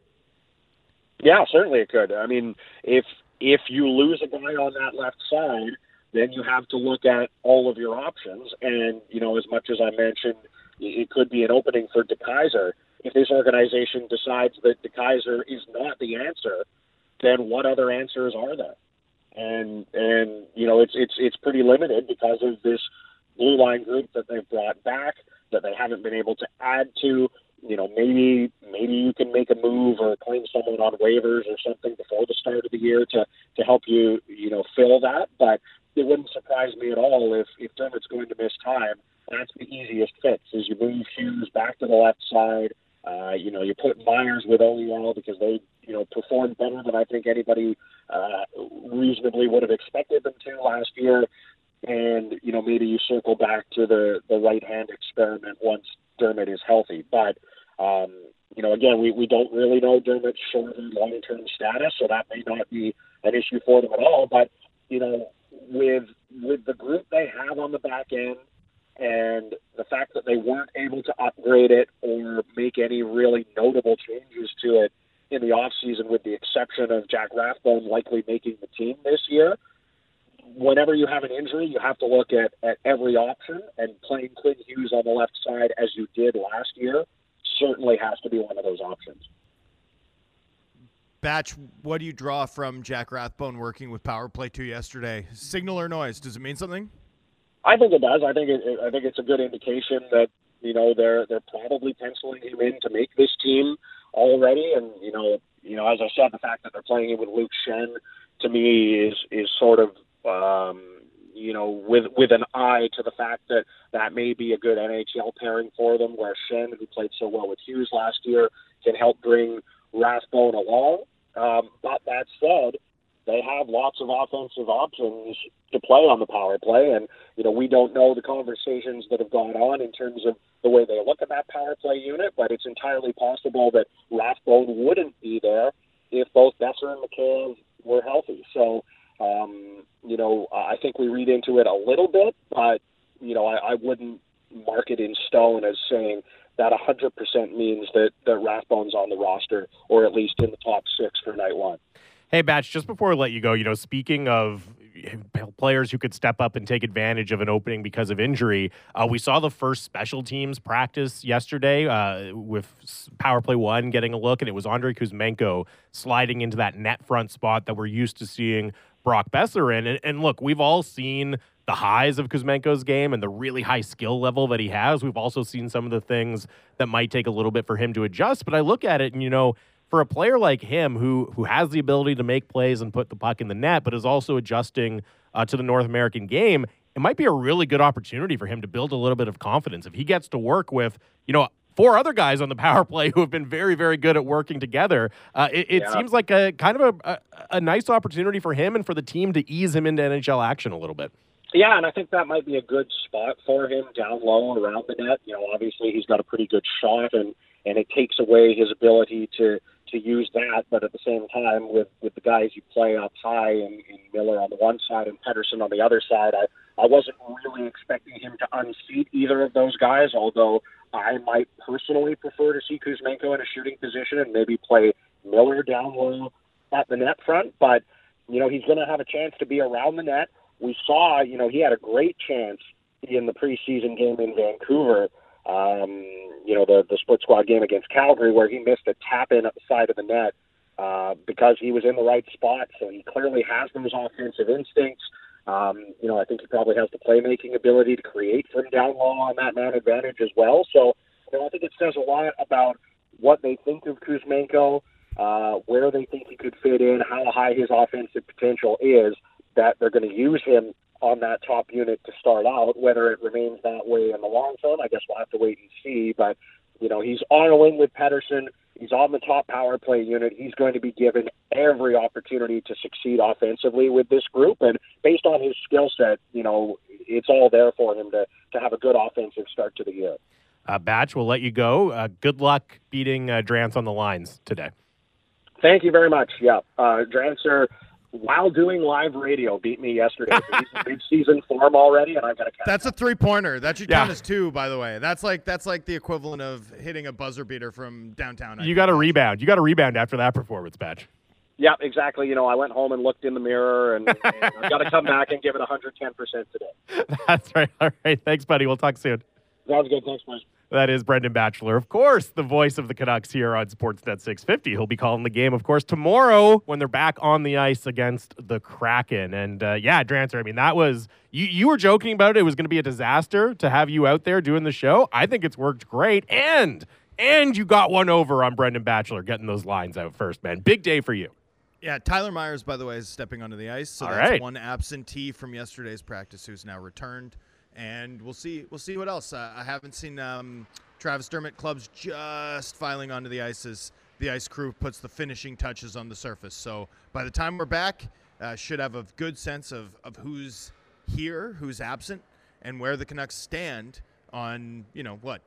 Yeah, certainly it could. I mean, if if you lose a guy on that left side, then you have to look at all of your options. And you know, as much as I mentioned, it could be an opening for DeKeyser. If this organization decides that DeKeyser is not the answer, then what other answers are there? And and you know, it's it's it's pretty limited because of this blue line group that they've brought back that they haven't been able to add to. You know, maybe maybe you can make a move or claim someone on waivers or something before the start of the year to to help you you know fill that. But it wouldn't surprise me at all if if Dermott's going to miss time. That's the easiest fix is you move Hughes back to the left side. Uh, you know, you put Myers with OEL because they, you know, performed better than I think anybody uh, reasonably would have expected them to last year and you know maybe you circle back to the the right hand experiment once Dermott is healthy. But um, you know, again, we, we don't really know Dermott's short and long term status, so that may not be an issue for them at all. But you know, with with the group they have on the back end and the fact that they weren't able to upgrade it or make any really notable changes to it in the off season, with the exception of Jack Rathbone likely making the team this year whenever you have an injury, you have to look at, at every option, and playing Quinn Hughes on the left side as you did last year certainly has to be one of those options. Batch, what do you draw from Jack Rathbone working with Power Play 2 yesterday? Signal or noise? Does it mean something? I think it does. I think it, I think it's a good indication that you know they're they're probably penciling him in to make this team already. And you know, you know, as I said, the fact that they're playing him with Luke Schenn to me is is sort of um, you know, with with an eye to the fact that that may be a good NHL pairing for them, where Schenn, who played so well with Hughes last year, can help bring Rathbone along. Um, but that said, they have lots of offensive options to play on the power play, and you know we don't know the conversations that have gone on in terms of the way they look at that power play unit, but it's entirely possible that Rathbone wouldn't be there if both Boeser and McCann were healthy. So um, you know, I think we read into it a little bit, but you know, I, I wouldn't mark it in stone as saying that 100% means that that Rathbone's on the roster or at least in the top six for night one. Hey, Batch, just before I let you go, you know, speaking of players who could step up and take advantage of an opening because of injury, uh, we saw the first special teams practice yesterday uh, with Power Play One getting a look, and it was Andrei Kuzmenko sliding into that net front spot that we're used to seeing Brock Boeser in. And, and look, we've all seen the highs of Kuzmenko's game and the really high skill level that he has. We've also seen some of the things that might take a little bit for him to adjust. But I look at it and, you know, for a player like him who who has the ability to make plays and put the puck in the net, but is also adjusting uh, to the North American game, it might be a really good opportunity for him to build a little bit of confidence if he gets to work with, you know, four other guys on the power play who have been very, very good at working together. Uh, it, it yeah. seems like a kind of a, a, a, nice opportunity for him and for the team to ease him into NHL action a little bit. Yeah, and I think that might be a good spot for him down low around the net. You know, obviously he's got a pretty good shot, and and it takes away his ability to to use that. But at the same time, with with the guys you play up high and, and Miller on the one side and Pettersson on the other side, I I wasn't really expecting him to unseat either of those guys. Although I might personally prefer to see Kuzmenko in a shooting position and maybe play Miller down low at the net front. But, you know, he's going to have a chance to be around the net. We saw, you know, he had a great chance in the preseason game in Vancouver, um, you know, the, the split squad game against Calgary, where he missed a tap in at the side of the net uh, because he was in the right spot. So he clearly has those offensive instincts. Um, you know, I think he probably has the playmaking ability to create from down low on that man advantage as well. So, you know, I think it says a lot about what they think of Kuzmenko, uh, where they think he could fit in, how high his offensive potential is, that they're going to use him on that top unit to start out. Whether it remains that way in the long term, I guess we'll have to wait and see. But, you know, he's on a wing with Pettersson. He's on the top power play unit. He's going to be given every opportunity to succeed offensively with this group. And based on his skill set, you know, it's all there for him to, to have a good offensive start to the year. Uh, Batch, we'll let you go. Uh, good luck beating uh, Drance on the lines today. Thank you very much. Yeah, uh, while doing live radio beat me yesterday. So he's in mid-season form already, and I've got to catch. That's a three pointer. That should Yeah. count as two, by the way. That's like that's like the equivalent of hitting a buzzer beater from downtown. I You got to rebound. You got to rebound after that performance, Batch. Yeah, exactly. You know, I went home and looked in the mirror, and, and I've got to come back and give it 110 percent today. That's right. All right. Thanks, buddy. We'll talk soon. Sounds good. Thanks, boys. That is Brendan Batchelor, of course, the voice of the Canucks here on Sportsnet 650. He'll be calling the game, of course, tomorrow when they're back on the ice against the Kraken. And uh, yeah, Drancer, I mean, that was, you, you were joking about it. It was going to be a disaster to have you out there doing the show. I think it's worked great. And, and you got one over on Brendan Batchelor getting those lines out first, man. Big day for you. Yeah, Tyler Myers, by the way, is stepping onto the ice. So All that's right. one absentee from yesterday's practice who's now returned, and we'll see. We'll see what else. Uh, I haven't seen um, Travis Dermott clubs just filing onto the ice as the ice crew puts the finishing touches on the surface. So by the time we're back, uh, should have a good sense of of who's here, who's absent, and where the Canucks stand on you know what.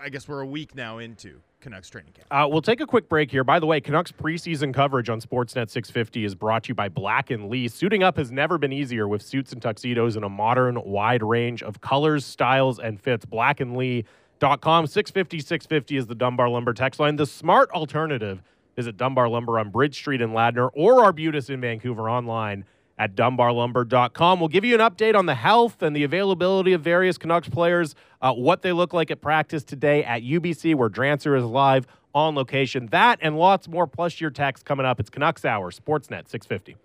I guess we're a week now into Canucks training camp. Uh, we'll take a quick break here. By the way, Canucks preseason coverage on Sportsnet 650 is brought to you by Black and Lee. Suiting up has never been easier with suits and tuxedos in a modern, wide range of colors, styles, and fits. BlackandLee.com. 650 650 is the Dunbar Lumber text line. The smart alternative is at Dunbar Lumber on Bridge Street in Ladner or Arbutus in Vancouver online at dunbarlumber.com. We'll give you an update on the health and the availability of various Canucks players, uh, what they look like at practice today at UBC, where Drancer is live on location. That and lots more, plus your text coming up. It's Canucks Hour, Sportsnet 650.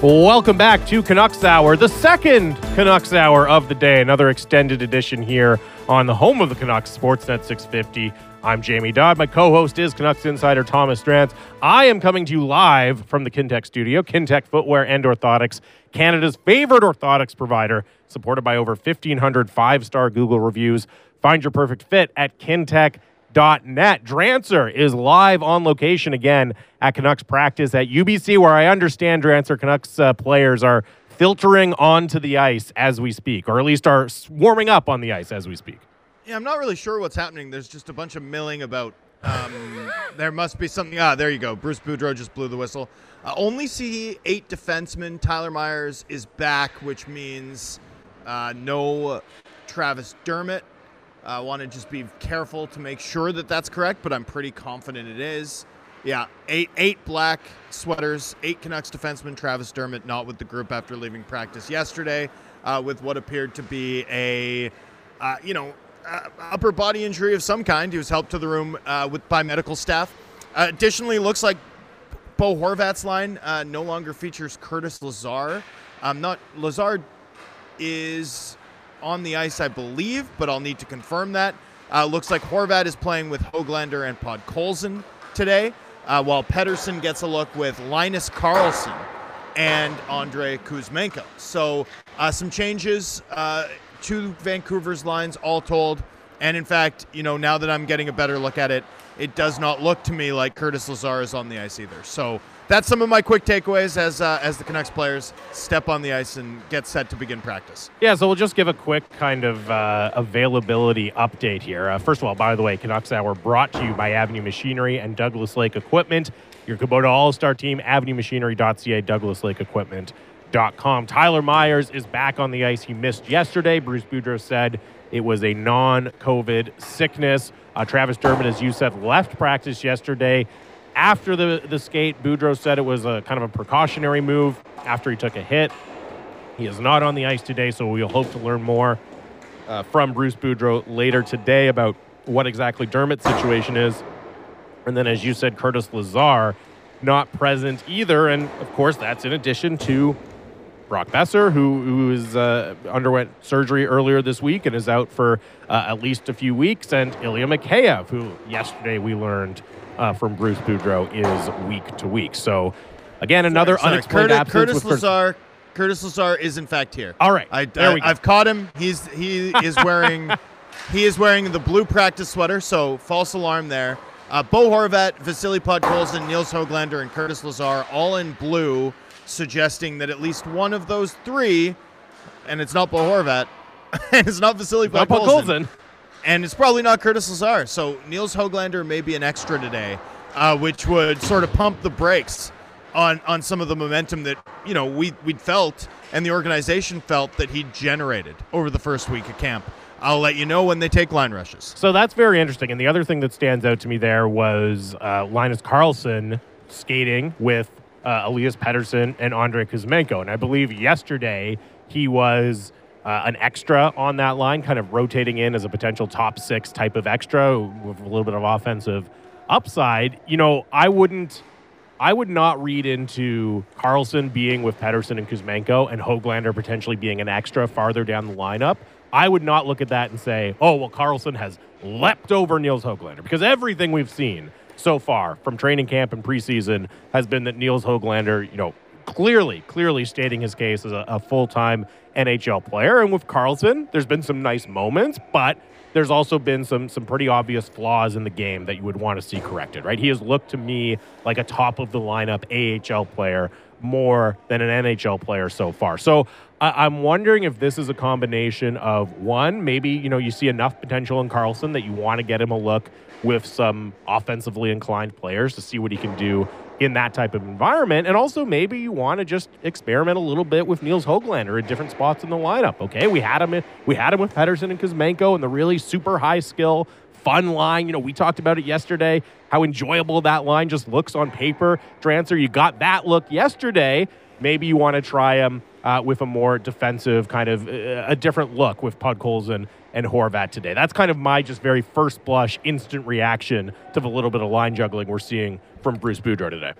Welcome back to Canucks Hour, the second Canucks Hour of the day. Another extended edition here on the home of the Canucks, Sportsnet 650. I'm Jamie Dodd. My co-host is Canucks insider Thomas Drance. I am coming to you live from the Kintec studio, Kintec Footwear and Orthotics, Canada's favorite orthotics provider, supported by over 1,500 five-star Google reviews. Find your perfect fit at Kintec.com net. Drancer is live on location again at Canucks practice at UBC, where I understand Drancer Canucks uh, players are filtering onto the ice as we speak, or at least are warming up on the ice as we speak. Yeah, I'm not really sure what's happening. There's just a bunch of milling about. Um, there must be something. Ah, there you go. Bruce Boudreau just blew the whistle. Uh, only see eight defensemen. Tyler Myers is back, which means uh, no Travis Dermott. I want to just be careful to make sure that that's correct, but I'm pretty confident it is. Yeah, eight eight black sweaters, eight Canucks defensemen. Travis Dermott not with the group after leaving practice yesterday, uh, with what appeared to be a, uh, you know, uh, upper body injury of some kind. He was helped to the room uh, with by medical staff. Additionally, looks like Bo Horvat's line uh, no longer features Curtis Lazar. Um, not Lazar is on the ice, I believe, but I'll need to confirm that. Uh, looks like Horvat is playing with Hoglander and Podkolzin today, uh, while Pettersson gets a look with Linus Karlsson and Andrei Kuzmenko. So uh, some changes uh, to Vancouver's lines, all told. And in fact, you know, now that I'm getting a better look at it, it does not look to me like Curtis Lazar is on the ice either. So that's some of my quick takeaways as uh, as the Canucks players step on the ice and get set to begin practice. Yeah, so we'll just give a quick kind of uh, availability update here. Uh, first of all, by the way, Canucks Hour brought to you by Avenue Machinery and Douglas Lake Equipment. Your Kubota All Star team, avenuemachinery.ca, Douglas Lake Equipment.com. Tyler Myers is back on the ice. He missed yesterday. Bruce Boudreau said it was a non COVID sickness. Uh, Travis Dermott, as you said, left practice yesterday. After the, the skate, Boudreau said it was a kind of a precautionary move after he took a hit. He is not on the ice today, so we'll hope to learn more uh, from Bruce Boudreau later today about what exactly Dermott's situation is. And then, as you said, Curtis Lazar not present either. And of course, that's in addition to Brock Boeser, who, who is, uh, underwent surgery earlier this week and is out for uh, at least a few weeks, and Ilya Mikheyev, who yesterday we learned uh, from Bruce Boudreau is week to week. So, again, another Sorry, unexplained Curtis, absence. Curtis Lazar. Curtis Lazar is in fact here. All right, I, there I, we go. I've caught him. He's he is wearing he is wearing the blue practice sweater. So false alarm there. Uh, Bo Horvat, Vasily Podkolzin, Nils Hoglander, and Curtis Lazar all in blue, suggesting that at least one of those three and it's not Bo Horvat, and it's not Vasily Podkolzin. And it's probably not Curtis Lazar. So Nils Hoglander may be an extra today, uh, which would sort of pump the brakes on on some of the momentum that you know we we'd felt and the organization felt that he generated over the first week of camp. I'll let you know when they take line rushes. So that's very interesting. And the other thing that stands out to me there was uh, Linus Karlsson skating with uh, Elias Pettersson and Andrei Kuzmenko. And I believe yesterday he was uh, an extra on that line, kind of rotating in as a potential top six type of extra with a little bit of offensive upside. You know, I wouldn't. I would not read into Karlsson being with Pettersson and Kuzmenko and Hoglander potentially being an extra farther down the lineup. I would not look at that and say, oh, well, Karlsson has leapt over Nils Hoglander because everything we've seen so far from training camp and preseason has been that Nils Hoglander, you know, clearly, clearly stating his case as a, a full time NHL player. And with Karlsson, there's been some nice moments, but there's also been some some pretty obvious flaws in the game that you would want to see corrected, right? He has looked to me like a top of the lineup AHL player more than an NHL player so far. So I, I'm wondering if this is a combination of one, maybe you know you see enough potential in Karlsson that you want to get him a look with some offensively inclined players to see what he can do in that type of environment. And also maybe you want to just experiment a little bit with Nils Hoglander at different spots in the lineup. Okay, we had him in, we had him with Pettersson and Kuzmenko and the really super high skill fun line. You know, we talked about it yesterday, how enjoyable that line just looks on paper. Drancer, you got that look yesterday. Maybe you want to try him uh, with a more defensive kind of uh, a different look with Podkolzin and Horvat today. That's kind of my just very first blush instant reaction to the little bit of line juggling we're seeing from Bruce Boudreau today.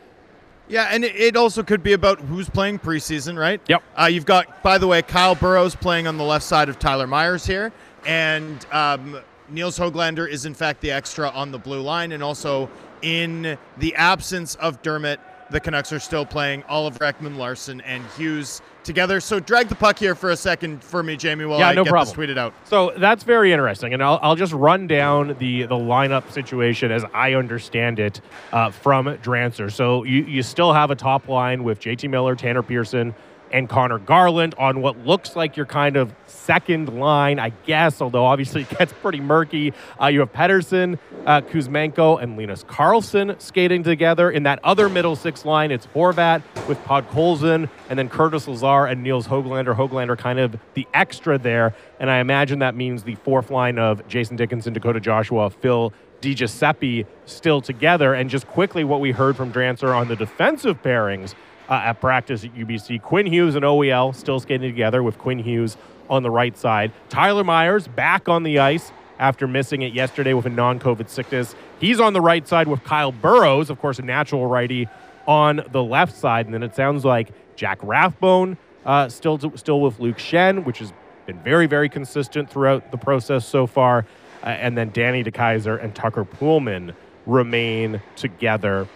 Yeah, and it- also could be about who's playing preseason, right? Yep. Uh, you've got, by the way, Kyle Burroughs playing on the left side of Tyler Myers here, and um, Nils Hoglander is in fact the extra on the blue line, and also in the absence of Dermott, the Canucks are still playing Oliver Ekman-Larsson and Hughes together. So drag the puck here for a second for me, Jamie, while Yeah, I no get problem. this tweeted out. So that's very interesting, and I'll, I'll just run down the the lineup situation as I understand it uh, from Drancer. So you you still have a top line with JT Miller, Tanner Pearson, and Conor Garland on what looks like your kind of second line, I guess. Although obviously it gets pretty murky. Uh, you have Pettersson, uh, Kuzmenko, and Linus Karlsson skating together. In that other middle six line, it's Horvat with Podkolzin, and then Curtis Lazar and Nils Hoglander. Hoglander kind of the extra there, and I imagine that means the fourth line of Jason Dickinson, Dakota Joshua, Phil DiGiuseppe still together. And just quickly, what we heard from Drancer on the defensive pairings uh, at practice at UBC. Quinn Hughes and OEL still skating together with Quinn Hughes on the right side. Tyler Myers back on the ice after missing it yesterday with a non COVID sickness. He's on the right side with Kyle Burroughs, of course, a natural righty, on the left side. And then it sounds like Jack Rathbone uh, still, still with Luke Schenn, which has been very, very consistent throughout the process so far. Uh, and then Danny DeKeyser and Tucker Poolman remain together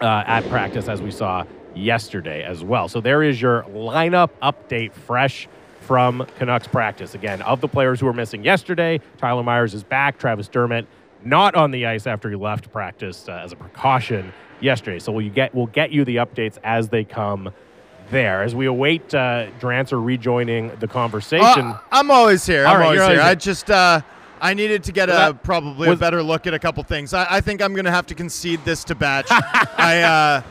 uh, at practice as we saw yesterday as well. So there is your lineup update fresh from Canucks practice. Again, of the players who were missing yesterday, Tyler Myers is back. Travis Dermott not on the ice after he left practice uh, as a precaution yesterday. So we'll get we'll get you the updates as they come there as we await uh, Drancer rejoining the conversation. Uh, I'm always here. All I'm right, always you're here. I just uh, I needed to get a probably was- a better look at a couple things. I, I think I'm gonna have to concede this to Batch. I, uh,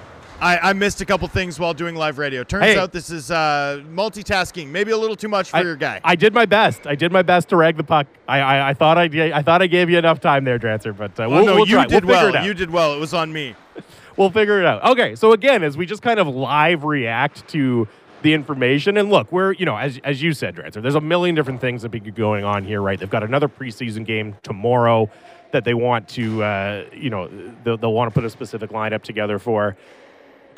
I I missed a couple things while doing live radio. Turns Hey. out this is uh, multitasking, maybe a little too much for I, your guy. I did my best. I did my best to rag the puck. I I, I thought I did, I thought I gave you enough time there, Drancer, but uh, well, we'll, no, we'll you try. did we'll well. It out. You did well. It was on me. we'll figure it out. Okay, so again, as we just kind of live react to the information, and look, we're you know as as you said, Drancer, there's a million different things that be going on here, right? They've got another preseason game tomorrow that they want to uh, you know they'll, they'll want to put a specific lineup together for.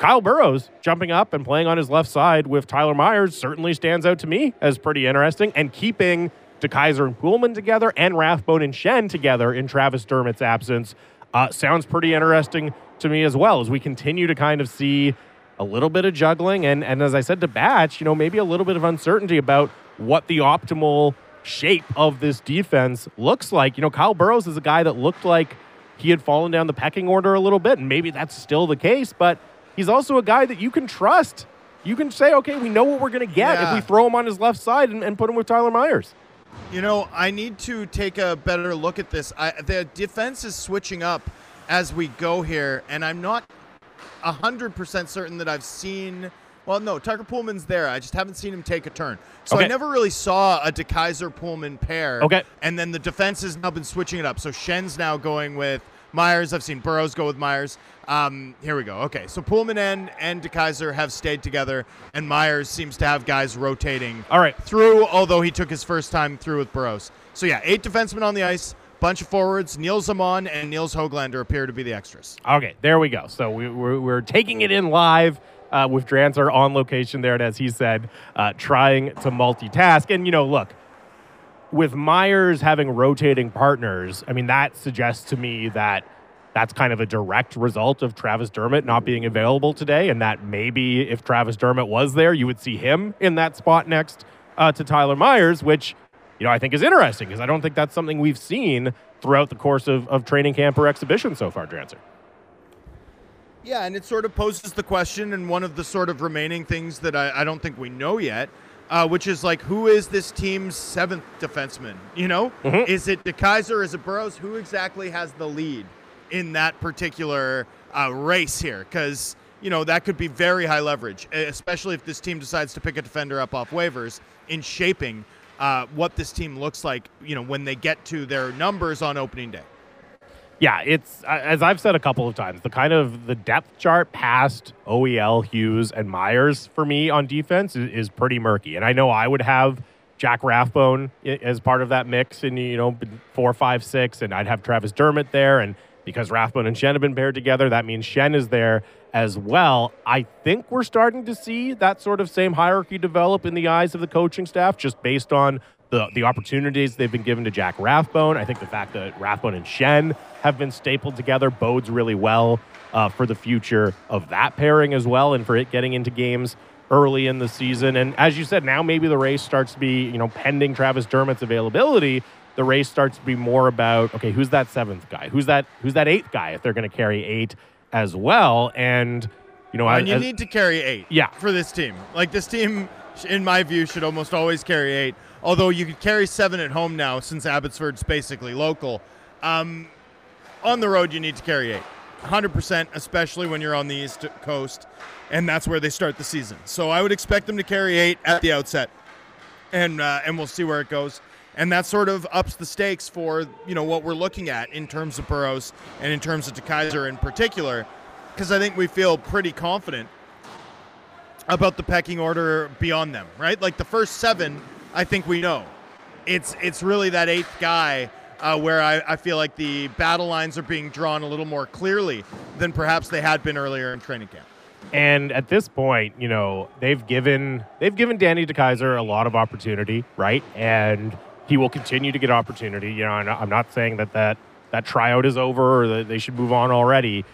Kyle Burroughs jumping up and playing on his left side with Tyler Myers certainly stands out to me as pretty interesting. And keeping DeKeyser and Poolman together and Rathbone and Schenn together in Travis Dermott's absence uh, sounds pretty interesting to me as well as we continue to kind of see a little bit of juggling. And, and as I said to Batch, you know, maybe a little bit of uncertainty about what the optimal shape of this defense looks like. You know, Kyle Burroughs is a guy that looked like he had fallen down the pecking order a little bit, and maybe that's still the case, but he's also a guy that you can trust you can say, okay, we know what we're going to get Yeah. if we throw him on his left side and, and put him with Tyler Myers. You know, I need to take a better look at this. I, the defense is switching up as we go here, and I'm not 100% certain that I've seen. Well, no, Tucker Poolman's there. I just haven't seen him take a turn. So I never really saw a DeKeyser Poolman pair. Okay. And then the defense has now been switching it up. So Schenn's now going with Myers. I've seen Burroughs go with Myers. Um, here we go. Okay, so Poolman and and DeKeyser have stayed together, and Myers seems to have guys rotating All right. through, although he took his first time through with Burroughs. So yeah, eight defensemen on the ice, bunch of forwards. Nils Åman and Nils Hoglander appear to be the extras. Okay, there we go. So we, we're, we're taking it in live uh, with Drancer on location there, and as he said, uh, trying to multitask. And, you know, look, with Myers having rotating partners, I mean, that suggests to me that that's kind of a direct result of Travis Dermott not being available today, and that maybe if Travis Dermott was there, you would see him in that spot next uh, to Tyler Myers, which, you know, I think is interesting because I don't think that's something we've seen throughout the course of, of training camp or exhibition so far, Drancer. Yeah, and it sort of poses the question, and one of the sort of remaining things that I, I don't think we know yet, uh, which is like, who is this team's seventh defenseman? You know, Mhm. is it DeKeyser? Is it Burroughs? Who exactly has the lead in that particular uh, race here? Because you know that could be very high leverage, especially if this team decides to pick a defender up off waivers in shaping uh, what this team looks like. You know, when they get to their numbers on opening day. Yeah, it's uh, as I've said a couple of times, the kind of the depth chart past OEL, Hughes, and Myers for me on defense is, is pretty murky. And I know I would have Jack Rathbone as part of that mix, and you know four, five, six, and I'd have Travis Dermott there, and because Rathbone and Schenn have been paired together, that means Schenn is there as well. I think we're starting to see that sort of same hierarchy develop in the eyes of the coaching staff, just based on the, the opportunities they've been given to Jack Rathbone. I think the fact that Rathbone and Schenn have been stapled together bodes really well uh, for the future of that pairing as well and for it getting into games early in the season. And as you said, now maybe the race starts to be, you know, pending Travis Dermott's availability, the race starts to be more about, okay, who's that seventh guy? Who's that who's that eighth guy if they're going to carry eight as well? And, you know, And you need to carry eight. Yeah. For this team, like this team, in my view, should almost always carry eight. Although you could carry seven at home now, since Abbotsford's basically local. Um, on the road, you need to carry eight. 100%, especially when you're on the East Coast, and that's where they start the season. So I would expect them to carry eight at the outset, and uh, and we'll see where it goes. And that sort of ups the stakes for you know what we're looking at in terms of Burroughs and in terms of DeKeyser in particular, because I think we feel pretty confident about the pecking order beyond them. Right, like the first seven, I think we know. It's it's really that eighth guy uh, where I, I feel like the battle lines are being drawn a little more clearly than perhaps they had been earlier in training camp. And at this point, you know, they've given they've given Danny DeKeyser a lot of opportunity, right? And he will continue to get opportunity. You know, I'm not- saying that that that tryout is over or that they should move on already.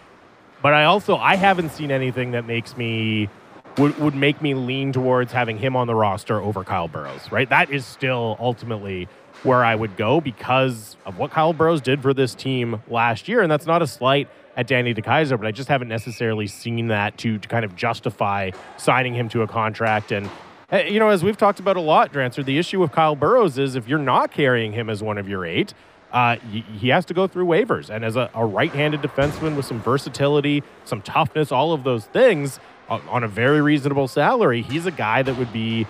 But I also I haven't seen anything that makes me would, would make me lean towards having him on the roster over Kyle Burroughs, right? That is still ultimately where I would go because of what Kyle Burroughs did for this team last year. And that's not a slight at Danny DeKeyser, but I just haven't necessarily seen that to, to kind of justify signing him to a contract. And, eh, you know, as we've talked about a lot, Drancer, the issue with Kyle Burroughs is if you're not carrying him as one of your eight, uh, he has to go through waivers. And as a, a right handed defenseman with some versatility, some toughness, all of those things on, a very reasonable salary, he's a guy that would be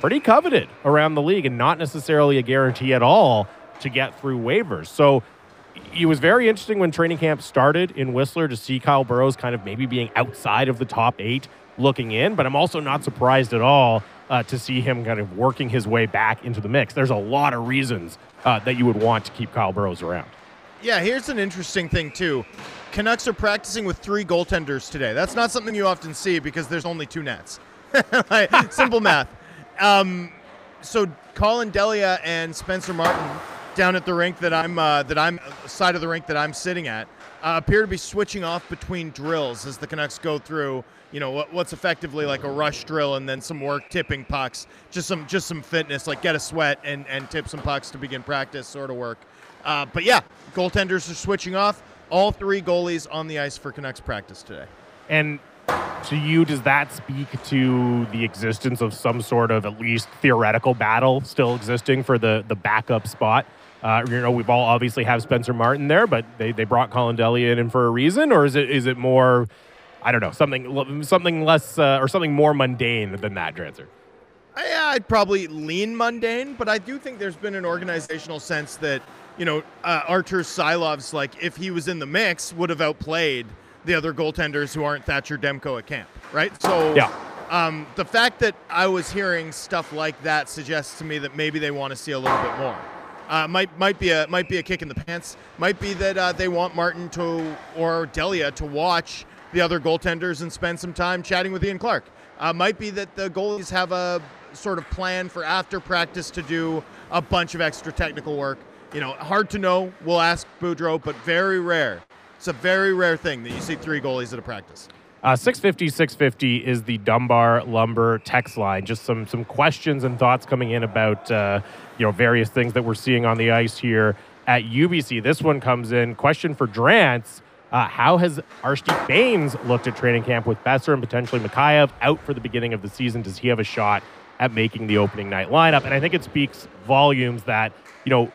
pretty coveted around the league and not necessarily a guarantee at all to get through waivers. So it was very interesting when training camp started in Whistler to see Kyle Burroughs kind of maybe being outside of the top eight looking in, but I'm also not surprised at all uh, to see him kind of working his way back into the mix. There's a lot of reasons uh, that you would want to keep Kyle Burroughs around. Yeah, here's an interesting thing too. Canucks are practicing with three goaltenders today. That's not something you often see because there's only two nets. Simple math. Um, so Collin Delia and Spencer Martin down at the rink that I'm uh, that I'm side of the rink that I'm sitting at uh, appear to be switching off between drills as the Canucks go through. You know what, what's effectively like a rush drill and then some work tipping pucks, just some just some fitness, like get a sweat and and tip some pucks to begin practice, sort of work. Uh, but yeah, goaltenders are switching off. All three goalies on the ice for Canucks practice today. And to you, does that speak to the existence of some sort of at least theoretical battle still existing for the the backup spot? Uh, you know, we've all obviously have Spencer Martin there, but they, they brought Collin Delia in for a reason, or is it is it more, I don't know, something something less uh, or something more mundane than that, Drancer? Yeah, I'd probably lean mundane, but I do think there's been an organizational sense that you know uh, Artur Silovs, like if he was in the mix, would have outplayed the other goaltenders who aren't Thatcher Demko at camp, right? So yeah. Um, the fact that I was hearing stuff like that suggests to me that maybe they want to see a little bit more. Uh, might might be a might be a kick in the pants. Might be that uh, they want Martin to or Delia to watch the other goaltenders and spend some time chatting with Ian Clark. Uh, might be that the goalies have a sort of plan for after practice to do a bunch of extra technical work. You know, hard to know. We'll ask Boudreau, but very rare it's a very rare thing that you see three goalies at a practice. Uh, 650 650 is the Dunbar Lumber text line. Just some some questions and thoughts coming in about uh, you know various things that we're seeing on the ice here at UBC. This one comes in. Question for Drance. Uh, how has Arshdeep Bains looked at training camp with Boeser and potentially Mikheyev out for the beginning of the season? Does he have a shot at making the opening night lineup? And I think it speaks volumes that, you know,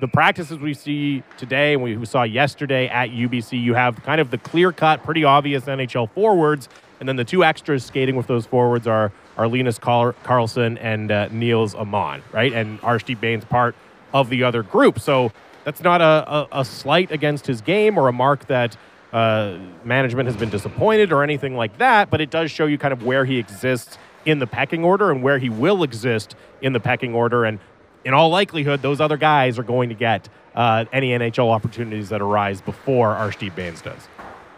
the practices we see today and we saw yesterday at UBC, you have kind of the clear cut, pretty obvious NHL forwards, and then the two extras skating with those forwards are, are Linus Carl- Karlsson and uh, Nils Åman, right? And Arshdeep Bains part of the other group. So that's not a, a, a slight against his game or a mark that uh, management has been disappointed or anything like that, but it does show you kind of where he exists in the pecking order and where he will exist in the pecking order. And in all likelihood, those other guys are going to get uh, any NHL opportunities that arise before Arshdeep Bains does.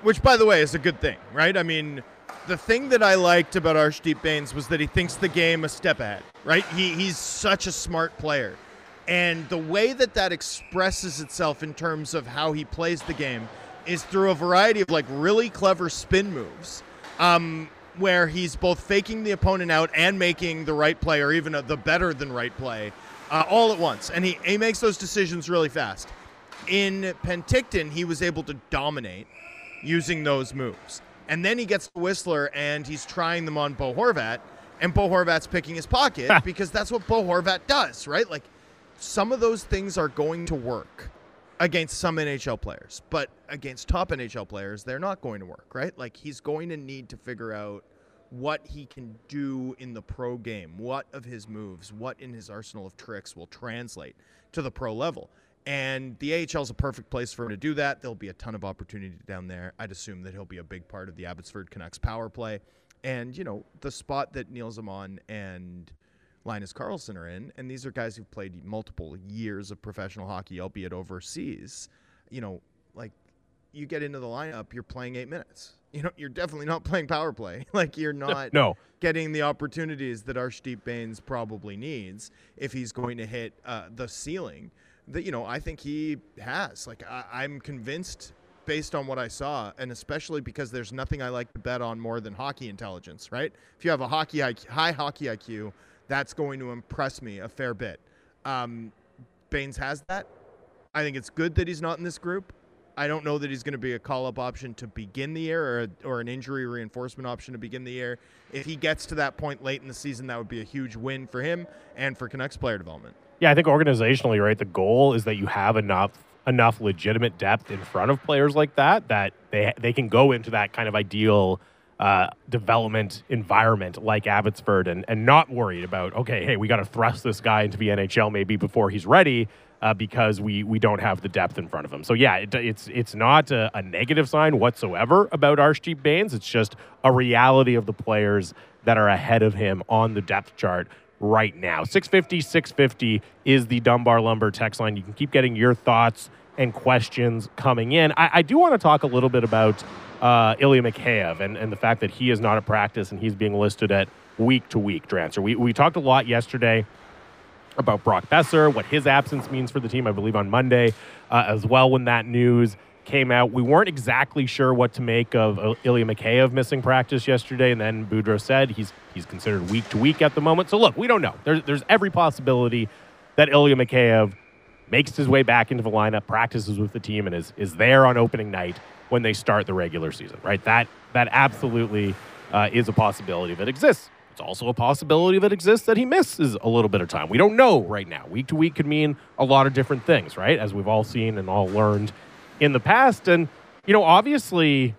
Which, by the way, is a good thing, right? I mean, the thing that I liked about Arshdeep Bains was that he thinks the game a step ahead, right? He, he's such a smart player. And the way that that expresses itself in terms of how he plays the game is through a variety of like really clever spin moves. Um, where he's both faking the opponent out and making the right play or even a, the better than right play uh, all at once, and he, he makes those decisions really fast. In Penticton, he was able to dominate using those moves. And then he gets to Whistler and he's trying them on Bo Horvat, and Bo Horvat's picking his pocket because that's what Bo Horvat does, right? Like some of those things are going to work against some NHL players, but against top NHL players, they're not going to work, right? Like he's going to need to figure out what he can do in the pro game, what of his moves, what in his arsenal of tricks will translate to the pro level. And the AHL is a perfect place for him to do that. There'll be a ton of opportunity down there. I'd assume that he'll be a big part of the Abbotsford Canucks power play. And, you know, the spot that Nils Åman and Linus Karlsson are in, and these are guys who've played multiple years of professional hockey, albeit overseas. You know, like you get into the lineup, you're playing eight minutes you know, you're definitely not playing power play. like you're not no. getting the opportunities that Arshdeep Bains probably needs if he's going to hit uh, the ceiling that, you know, I think he has. Like I- I'm convinced based on what I saw, and especially because there's nothing I like to bet on more than hockey intelligence, right? If you have a hockey IQ, high hockey IQ, that's going to impress me a fair bit. Um, Bains has that. I think it's good that he's not in this group. I don't know that he's going to be a call up option to begin the year or, or an injury reinforcement option to begin the year. If he gets to that point late in the season, that would be a huge win for him and for Canucks player development. Yeah, I think organizationally, right, the goal is that you have enough enough legitimate depth in front of players like that that they they can go into that kind of ideal uh, development environment like Abbotsford and and not worried about okay, hey, we got to thrust this guy into the NHL maybe before he's ready uh, because we we don't have the depth in front of him. So yeah, it, it's it's not a, a, negative sign whatsoever about Arshdeep Bains. It's just a reality of the players that are ahead of him on the depth chart right now. 650 650 is the Dunbar Lumber text line. You can keep getting your thoughts and questions coming in. I, I do want to talk a little bit about uh, Ilya Mikheyev and, and the fact that he is not at practice and he's being listed at week to week, Drancer. We, we talked a lot yesterday about Brock Boeser, what his absence means for the team, I believe on Monday uh, as well when that news came out. We weren't exactly sure what to make of Ilya Mikheyev missing practice yesterday, and then Boudreau said he's he's considered week to week at the moment. So look, we don't know. There's there's every possibility that Ilya Mikheyev makes his way back into the lineup, practices with the team, and is is there on opening night when they start the regular season. Right? That that absolutely uh, is a possibility that exists. It's also a possibility that exists that he misses a little bit of time. We don't know right now. Week to week could mean a lot of different things, right? As we've all seen and all learned in the past. And, you know, obviously,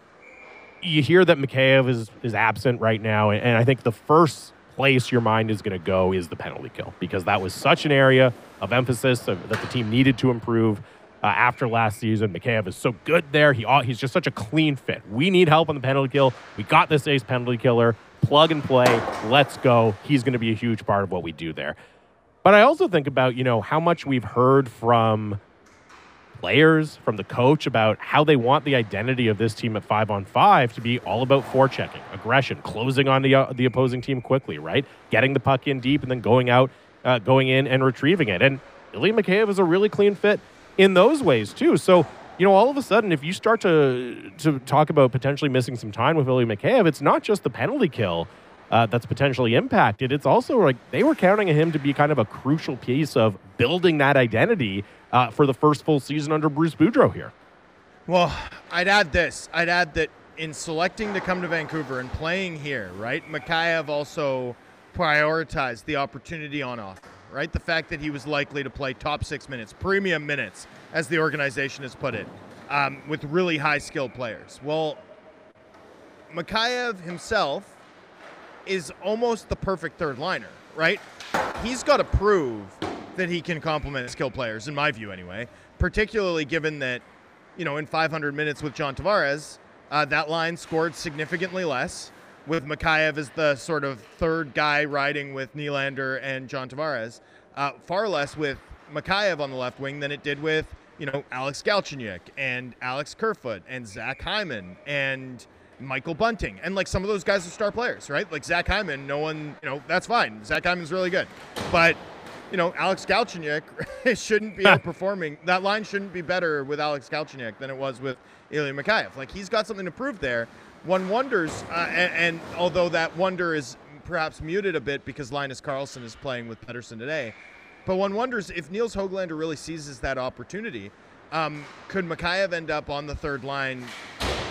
you hear that Mikheyev is, is absent right now. And, I think the first place your mind is going to go is the penalty kill because that was such an area of emphasis that the team needed to improve. Uh, after last season. Mikheyev is so good there. He he's just such a clean fit. We need help on the penalty kill. We got this ace penalty killer plug and play. Let's go. He's going to be a huge part of what we do there. But I also think about, you know, how much we've heard from players, from the coach about how they want the identity of this team at 5 on 5 to be all about forechecking, aggression, closing on the uh, the opposing team quickly, right? Getting the puck in deep and then going out uh, going in and retrieving it. And Ilya Mikheyev is a really clean fit in those ways too. So you know, all of a sudden, if you start to to talk about potentially missing some time with Ilya Mikheyev, it's not just the penalty kill uh, that's potentially impacted. It's also like they were counting on him to be kind of a crucial piece of building that identity uh, for the first full season under Bruce Boudreau here. Well, I'd add this. I'd add that in selecting to come to Vancouver and playing here, right, Mikheyev also prioritized the opportunity on offer right? The fact that he was likely to play top six minutes, premium minutes, as the organization has put it, um, with really high skilled players. Well, Mikheyev himself is almost the perfect third liner, right? He's got to prove that he can complement skilled players, in my view, anyway. Particularly given that, you know, in 500 minutes with John Tavares, uh, that line scored significantly less with Mikheyev as the sort of third guy riding with Nylander and John Tavares, uh, far less with Mikheyev on the left wing than it did with, you know, Alex Galchenyuk and Alex Kerfoot and Zach Hyman and Michael Bunting. And like some of those guys are star players, right? Like Zach Hyman, no one, you know, that's fine. Zach Hyman's really good. But, you know, Alex Galchenyuk shouldn't be outperforming. That line shouldn't be better with Alex Galchenyuk than it was with Ilya Mikheyev. Like he's got something to prove there one wonders, uh, and, and, although that wonder is perhaps muted a bit because Linus Karlsson is playing with Pettersson today, but one wonders if Nils Hoglander really seizes that opportunity. Um, could Mikheyev end up on the third line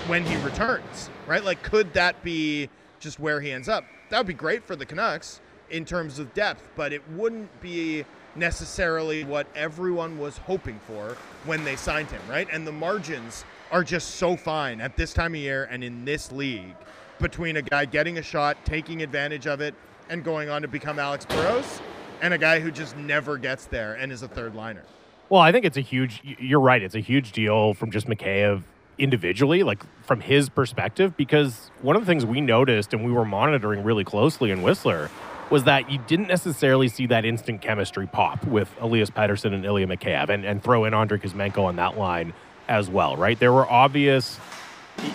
when he returns? Right? Like, could that be just where he ends up? That would be great for the Canucks in terms of depth, but it wouldn't be necessarily what everyone was hoping for when they signed him, right? And the margins are just so fine at this time of year and in this league between a guy getting a shot, taking advantage of it, and going on to become Alex Burrows, and a guy who just never gets there and is a third liner. Well, I think it's a huge. You're right. It's a huge deal from just Mikheyev individually, like from his perspective, because one of the things we noticed and we were monitoring really closely in Whistler was that you didn't necessarily see that instant chemistry pop with Elias Pettersson and Ilya Mikheyev, and, and throw in Andrei Kuzmenko on that line as well, right? There were obvious,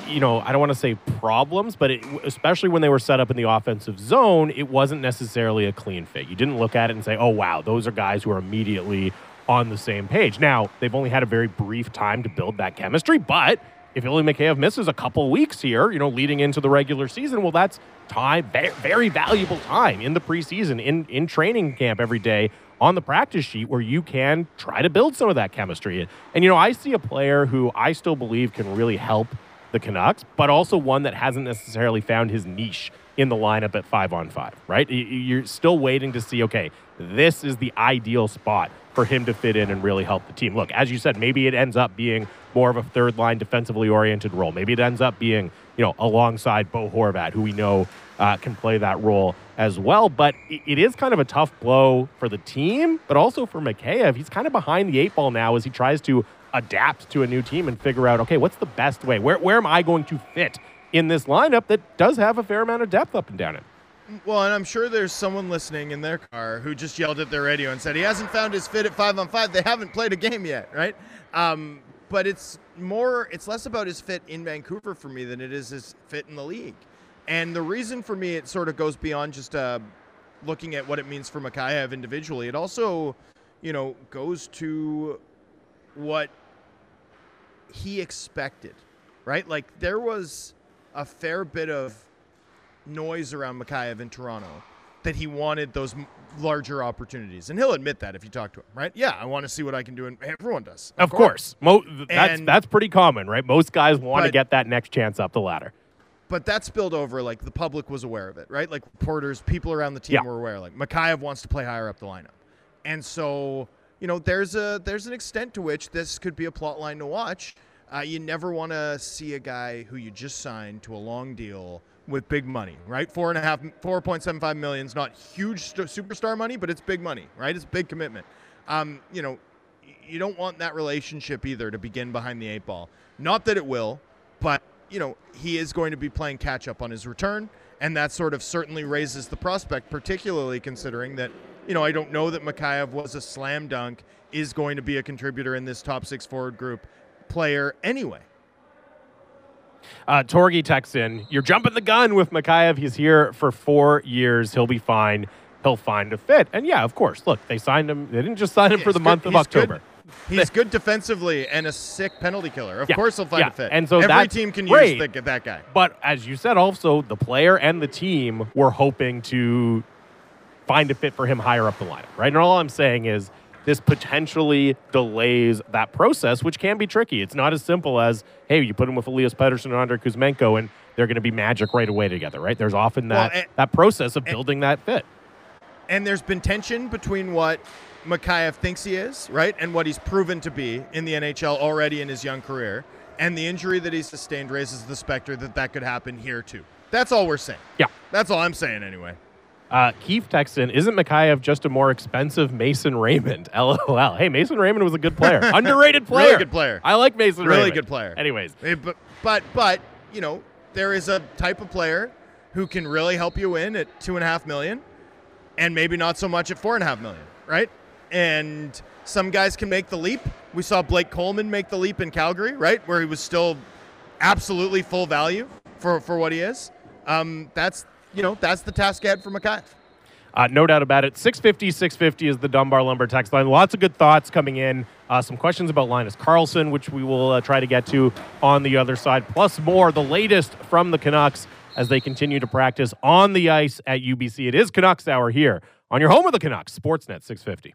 you know, I don't want to say problems, but it, especially when they were set up in the offensive zone, it wasn't necessarily a clean fit. You didn't look at it and say, oh, wow, those are guys who are immediately on the same page. Now, they've only had a very brief time to build that chemistry, but if Ilya Mikheyev misses a couple weeks here, you know, leading into the regular season, well, that's time, very valuable time in the preseason, in, in training camp every day on the practice sheet where you can try to build some of that chemistry. And, you know, I see a player who I still believe can really help the Canucks, but also one that hasn't necessarily found his niche in the lineup at five on five, right? You're still waiting to see, okay, this is the ideal spot for him to fit in and really help the team. Look, as you said, maybe it ends up being more of a third line defensively oriented role. Maybe it ends up being, you know, alongside Bo Horvat, who we know uh, can play that role as well. But it is kind of a tough blow for the team, but also for Mikheyev. He's kind of behind the eight ball now as he tries to adapt to a new team and figure out, okay, what's the best way? Where, where am I going to fit in this lineup that does have a fair amount of depth up and down it? Well, and I'm sure there's someone listening in their car who just yelled at their radio and said he hasn't found his fit at five on five. They haven't played a game yet, right? Um, but it's more, it's less about his fit in Vancouver for me than it is his fit in the league. And the reason for me, it sort of goes beyond just uh, looking at what it means for Mikheyev individually. It also, you know, goes to what he expected, right? Like there was a fair bit of noise around Mikheyev in Toronto that he wanted those larger opportunities, and he'll admit that if you talk to him, right? Yeah, I want to see what I can do, and everyone does. Of, of course, course. Mo- that's and, that's pretty common, right? Most guys want to get that next chance up the ladder. But that spilled over. Like the public was aware of it, right? Like reporters, people around the team Yeah. were aware. Like Mikheyev wants to play higher up the lineup, and so you know there's a there's an extent to which this could be a plot line to watch. Uh, you never want to see a guy who you just signed to a long deal with big money, right? Four and a half, four point seven five million is not huge st- superstar money, but it's big money, right? It's a big commitment. Um, you know, you don't want that relationship either to begin behind the eight ball. Not that it will, but you know, he is going to be playing catch up on his return, and that sort of certainly raises the prospect, particularly considering that you know I don't know that Mikheyev was a slam dunk is going to be a contributor in this top six forward group player anyway. Uh, Torgi texts in, You're jumping the gun with Mikheyev. He's here for four years. He'll be fine. He'll find a fit. And yeah, of course. Look, they signed him. They didn't just sign him for the good- month of he's good. He's good defensively and a sick penalty killer. Of Yeah, course, he'll find yeah. a fit. And so every team can great. use the, that guy. But as you said, also, the player and the team were hoping to find a fit for him higher up the lineup, right? And all I'm saying is this potentially delays that process, which can be tricky. It's not as simple as, hey, you put him with Elias Pettersson and Andrei Kuzmenko, and they're going to be magic right away together, right? There's often Well, that, and- that process of building that fit. And there's been tension between what Mikheyev thinks he is, right, and what he's proven to be in the NHL already in his young career. And the injury that he sustained raises the specter that that could happen here too. That's all we're saying. Yeah. That's all I'm saying anyway. Uh, Keith Texan, isn't Mikheyev just a more expensive Mason Raymond? LOL. Hey, Mason Raymond was a good player. Underrated player. Really good player. I like Mason Raymond. Really Raymond. good player. Anyways, But, but, but, you know, there is a type of player who can really help you win at two and a half million and maybe not so much at four and a half million, right? And some guys can make the leap. We saw Blake Coleman make the leap in Calgary, right? Where he was still absolutely full value for, for what he is. Um, that's, you know, that's the task ahead for Mikheyev. Uh, no doubt about it. 650, 650 is the Dunbar Lumber text line. Lots of good thoughts coming in. Uh, some questions about Linus Karlsson, which we will uh, try to get to on the other side, plus more. The latest from the Canucks as they continue to practice on the ice at UBC. It is Canucks Hour here on your home of the Canucks, Sportsnet 650.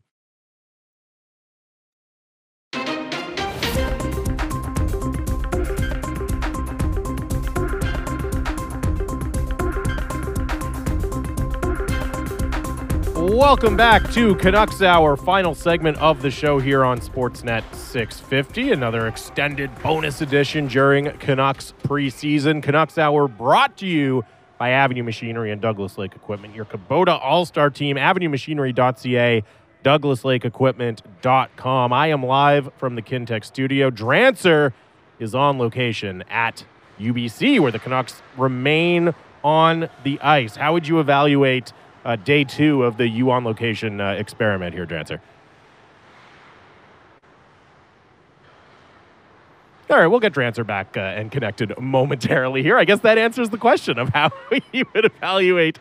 Welcome back to Canucks Hour, final segment of the show here on Sportsnet 650. Another extended bonus edition during Canucks preseason. Canucks Hour brought to you by Avenue Machinery and Douglas Lake Equipment, your Kubota All Star team, avenuemachinery.ca, douglaslakeequipment.com. I am live from the Kintec studio. Drancer is on location at UBC, where the Canucks remain on the ice. How would you evaluate? Uh, day two of the U on location uh, experiment here, Drancer. All right, we'll get Drancer back uh, and connected momentarily here. I guess that answers the question of how you would evaluate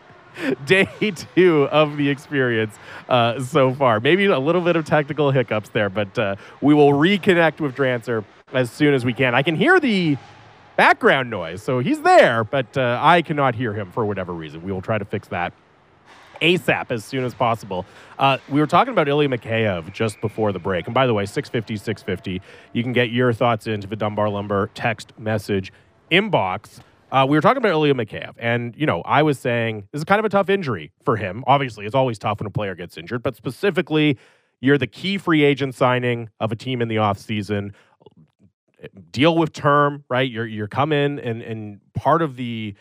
day two of the experience uh, so far. Maybe a little bit of technical hiccups there, but uh, we will reconnect with Drancer as soon as we can. I can hear the background noise, so he's there, but uh, I cannot hear him for whatever reason. We will try to fix that ASAP as soon as possible. Uh, we were talking about Ilya Mikheyev just before the break. And by the way, 650, 650, you can get your thoughts into the Dunbar Lumber text message inbox. Uh, we were talking about Ilya Mikheyev, and you know, I was saying this is kind of a tough injury for him. Obviously, it's always tough when a player gets injured, but specifically, you're the key free agent signing of a team in the offseason. Deal with term, right? You're you're come in and and part of the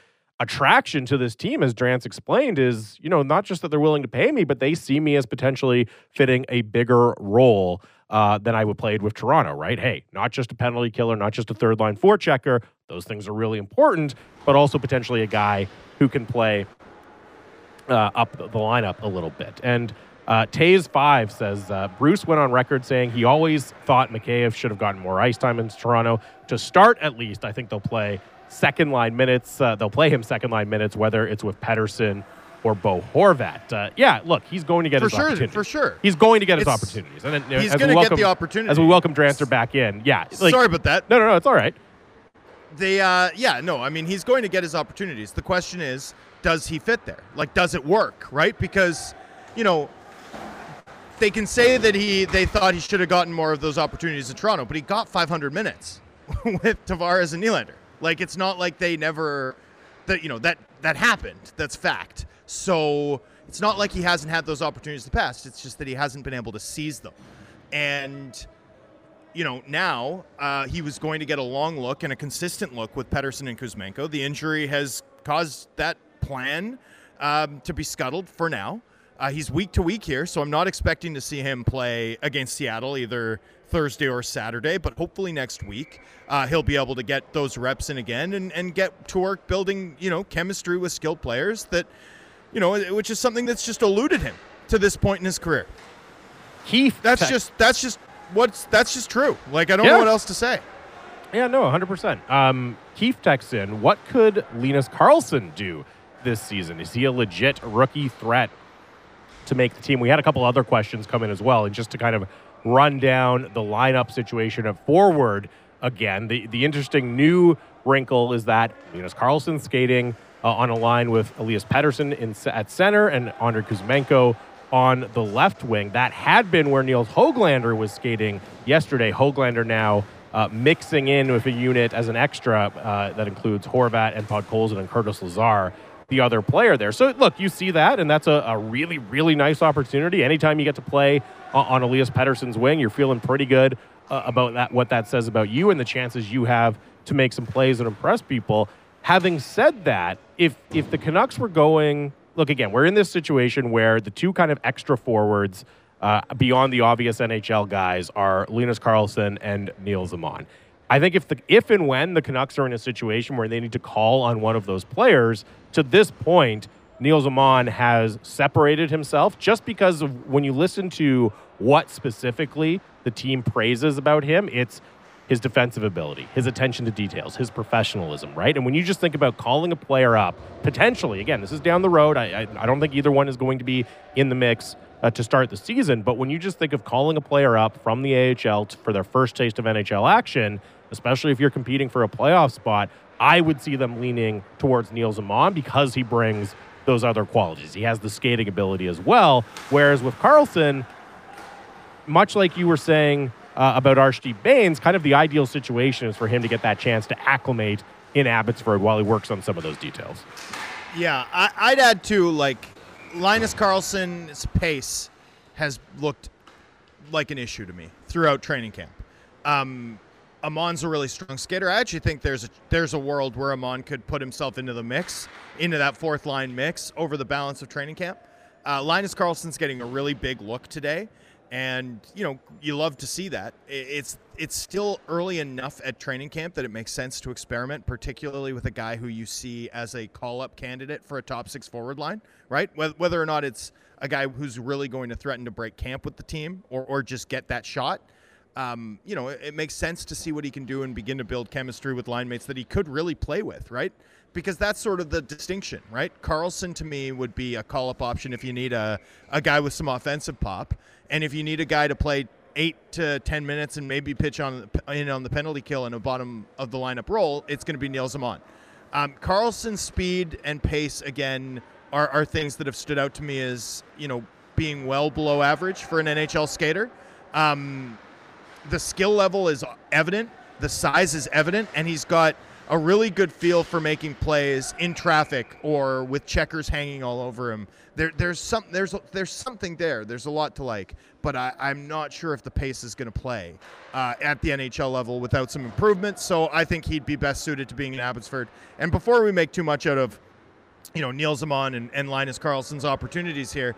attraction to this team, as Drance explained, is you know not just that they're willing to pay me, but they see me as potentially fitting a bigger role uh, than I would played with Toronto. Right? Hey, not just a penalty killer, not just a third line forechecker. Those things are really important, but also potentially a guy who can play uh, up the the lineup a little bit. And uh, Taze Five says uh, Bruce went on record saying he always thought Mikheyev should have gotten more ice time in Toronto to start. At least, I think they'll play second line minutes. Uh, they'll play him second line minutes, whether it's with Pettersson or Bo Horvat. Uh, yeah, look, he's going to get For his sure, opportunities. for sure. He's going to get his opportunities. And then, he's as we gonna get welcome- the opportunity. As we welcome Drancer back in, yeah. like- Sorry about that. No, no, no, it's all right. They, uh, yeah, no, I mean, he's going to get his opportunities. The question is, does he fit there? Like, does it work, right? Because, you know, they can say that he they thought he should have gotten more of those opportunities in Toronto, but he got 500 minutes with Tavares and Nylander. Like, it's not like they never that you know that that happened. That's fact. So it's not like he hasn't had those opportunities in the past. It's just that he hasn't been able to seize them. And you know, now uh, he was going to get a long look and a consistent look with Pettersson and Kuzmenko. The injury has caused that plan um, to be scuttled for now. Uh, he's week to week here, so I'm not expecting to see him play against Seattle either Thursday or Saturday, but hopefully next week uh, he'll be able to get those reps in again and, and get to work building, you know, chemistry with skilled players that, you know, which is something that's just eluded him to this point in his career. Keith, That's just that's just what's that's just true. Like I don't Yeah. know what else to say. Yeah, no, 100%. Um, Keith texts in, what could Linus Karlsson do this season? Is he a legit rookie threat to make the team? We had a couple other questions come in as well. And just to kind of run down the lineup situation of forward again, the, the interesting new wrinkle is that Linus Karlsson skating uh, on a line with Elias Pettersson in, at center and Andrei Kuzmenko on the left wing. That had been where Nils Hoglander was skating yesterday. Hoglander now uh, mixing in with a unit as an extra uh, that includes Horvat and Podkolzin and Curtis Lazar, the other player there. So look, you see that, and that's a, a really, really nice opportunity. Anytime you get to play on, Elias Pettersson's wing, you're feeling pretty good uh, about that. What that says about you and the chances you have to make some plays and impress people. Having said that, if if the Canucks were going, look again, we're in this situation where the two kind of extra forwards uh, beyond the obvious NHL guys are Linus Karlsson and Nils Åman. I think if the if and when the Canucks are in a situation where they need to call on one of those players, to this point, Nils Åman has separated himself just because of when you listen to what specifically the team praises about him, it's his defensive ability, his attention to details, his professionalism, right? And when you just think about calling a player up, potentially, again, this is down the road. I, I, I don't think either one is going to be in the mix uh, to start the season. But when you just think of calling a player up from the AHL for their first taste of NHL action, especially if you're competing for a playoff spot, I would see them leaning towards Nils Åman because he brings those other qualities. He has the skating ability as well. Whereas with Karlsson, much like you were saying uh, about Arshdeep Bains, kind of the ideal situation is for him to get that chance to acclimate in Abbotsford while he works on some of those details. Yeah, I, I'd add too, like Linus Karlsson's pace has looked like an issue to me throughout training camp. Um, Åman's a really strong skater. I actually think there's a there's a world where Åman could put himself into the mix, into that fourth line mix over the balance of training camp. Uh, Linus Karlsson's getting a really big look today, and you know you love to see that. It's it's still early enough at training camp that it makes sense to experiment, particularly with a guy who you see as a call-up candidate for a top six forward line, right? Whether or not it's a guy who's really going to threaten to break camp with the team or or just get that shot. Um, you know, it, it makes sense to see what he can do and begin to build chemistry with line mates that he could really play with, right? Because that's sort of the distinction, right? Karlsson to me would be a call up option if you need a, a guy with some offensive pop. And if you need a guy to play eight to 10 minutes and maybe pitch on in on the penalty kill in a bottom of the lineup role, it's going to be Nils Åman. Um, Karlsson's speed and pace, again, are, are things that have stood out to me as, you know, being well below average for an NHL skater. Um, the skill level is evident, the size is evident, and he's got a really good feel for making plays in traffic or with checkers hanging all over him. There, there's some, there's, there's something there. There's a lot to like, but I, I'm not sure if the pace is going to play uh, at the NHL level without some improvements. So I think he'd be best suited to being in Abbotsford. And before we make too much out of, you know, Nils Åman and, and Linus Karlsson's opportunities here,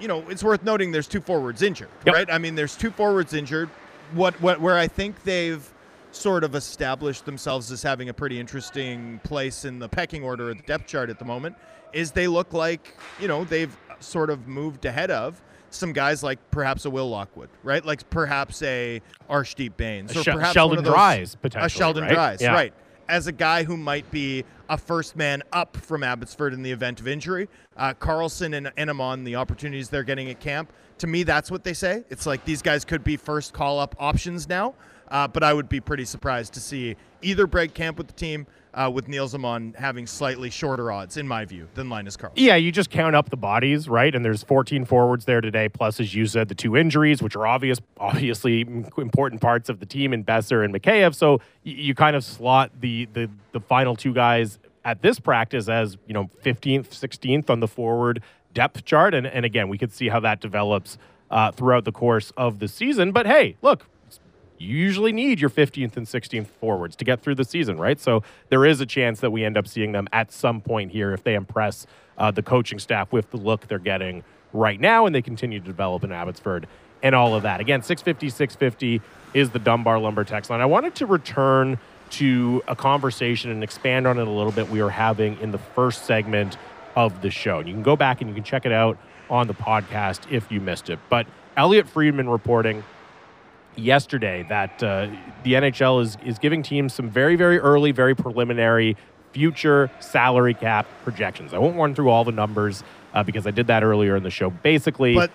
you know, it's worth noting there's two forwards injured, Yep. right? I mean, there's two forwards injured. What, what, where I think they've sort of established themselves as having a pretty interesting place in the pecking order of the depth chart at the moment is they look like, you know, they've sort of moved ahead of some guys like perhaps a Will Lockwood, right? Like perhaps a Arshdeep Bains, A or Shel- perhaps Sheldon those- Dries, potentially, a Sheldon right? Dries, Yeah. right? As a guy who might be a first man up from Abbotsford in the event of injury, uh, Karlsson and Enamon, the opportunities they're getting at camp, to me, that's what they say. It's like these guys could be first call up options now, uh, but I would be pretty surprised to see either break camp with the team, uh, with Nils Åman having slightly shorter odds, in my view, than Linus Karlsson. Yeah, you just count up the bodies, right? And there's 14 forwards there today, plus, as you said, the two injuries, which are obvious, obviously important parts of the team in Boeser and Mikheyev. So you kind of slot the, the the final two guys at this practice as, you know, 15th, 16th on the forward depth chart. And, and again, we could see how that develops uh, throughout the course of the season. But hey, look, you usually need your 15th and 16th forwards to get through the season, right? So there is a chance that we end up seeing them at some point here if they impress uh, the coaching staff with the look they're getting right now and they continue to develop in Abbotsford and all of that. Again, 650 650 is the Dunbar Lumber text line. I wanted to return to a conversation and expand on it a little bit we were having in the first segment of the show. And you can go back and you can check it out on the podcast if you missed it. But Elliotte Friedman reporting yesterday that uh, the NHL is is giving teams some very very early, very preliminary future salary cap projections. I won't run through all the numbers uh, because I did that earlier in the show. Basically, but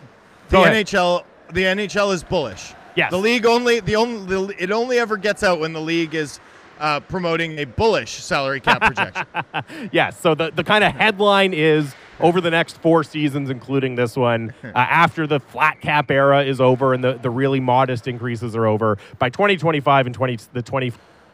the NHL the NHL is bullish. Yes. The league only the only it only ever gets out when the league is uh, promoting a bullish salary cap projection. yes. So the, the kind of headline is over the next four seasons, including this one, uh, after the flat cap era is over and the, the really modest increases are over, by 2025 and 20, the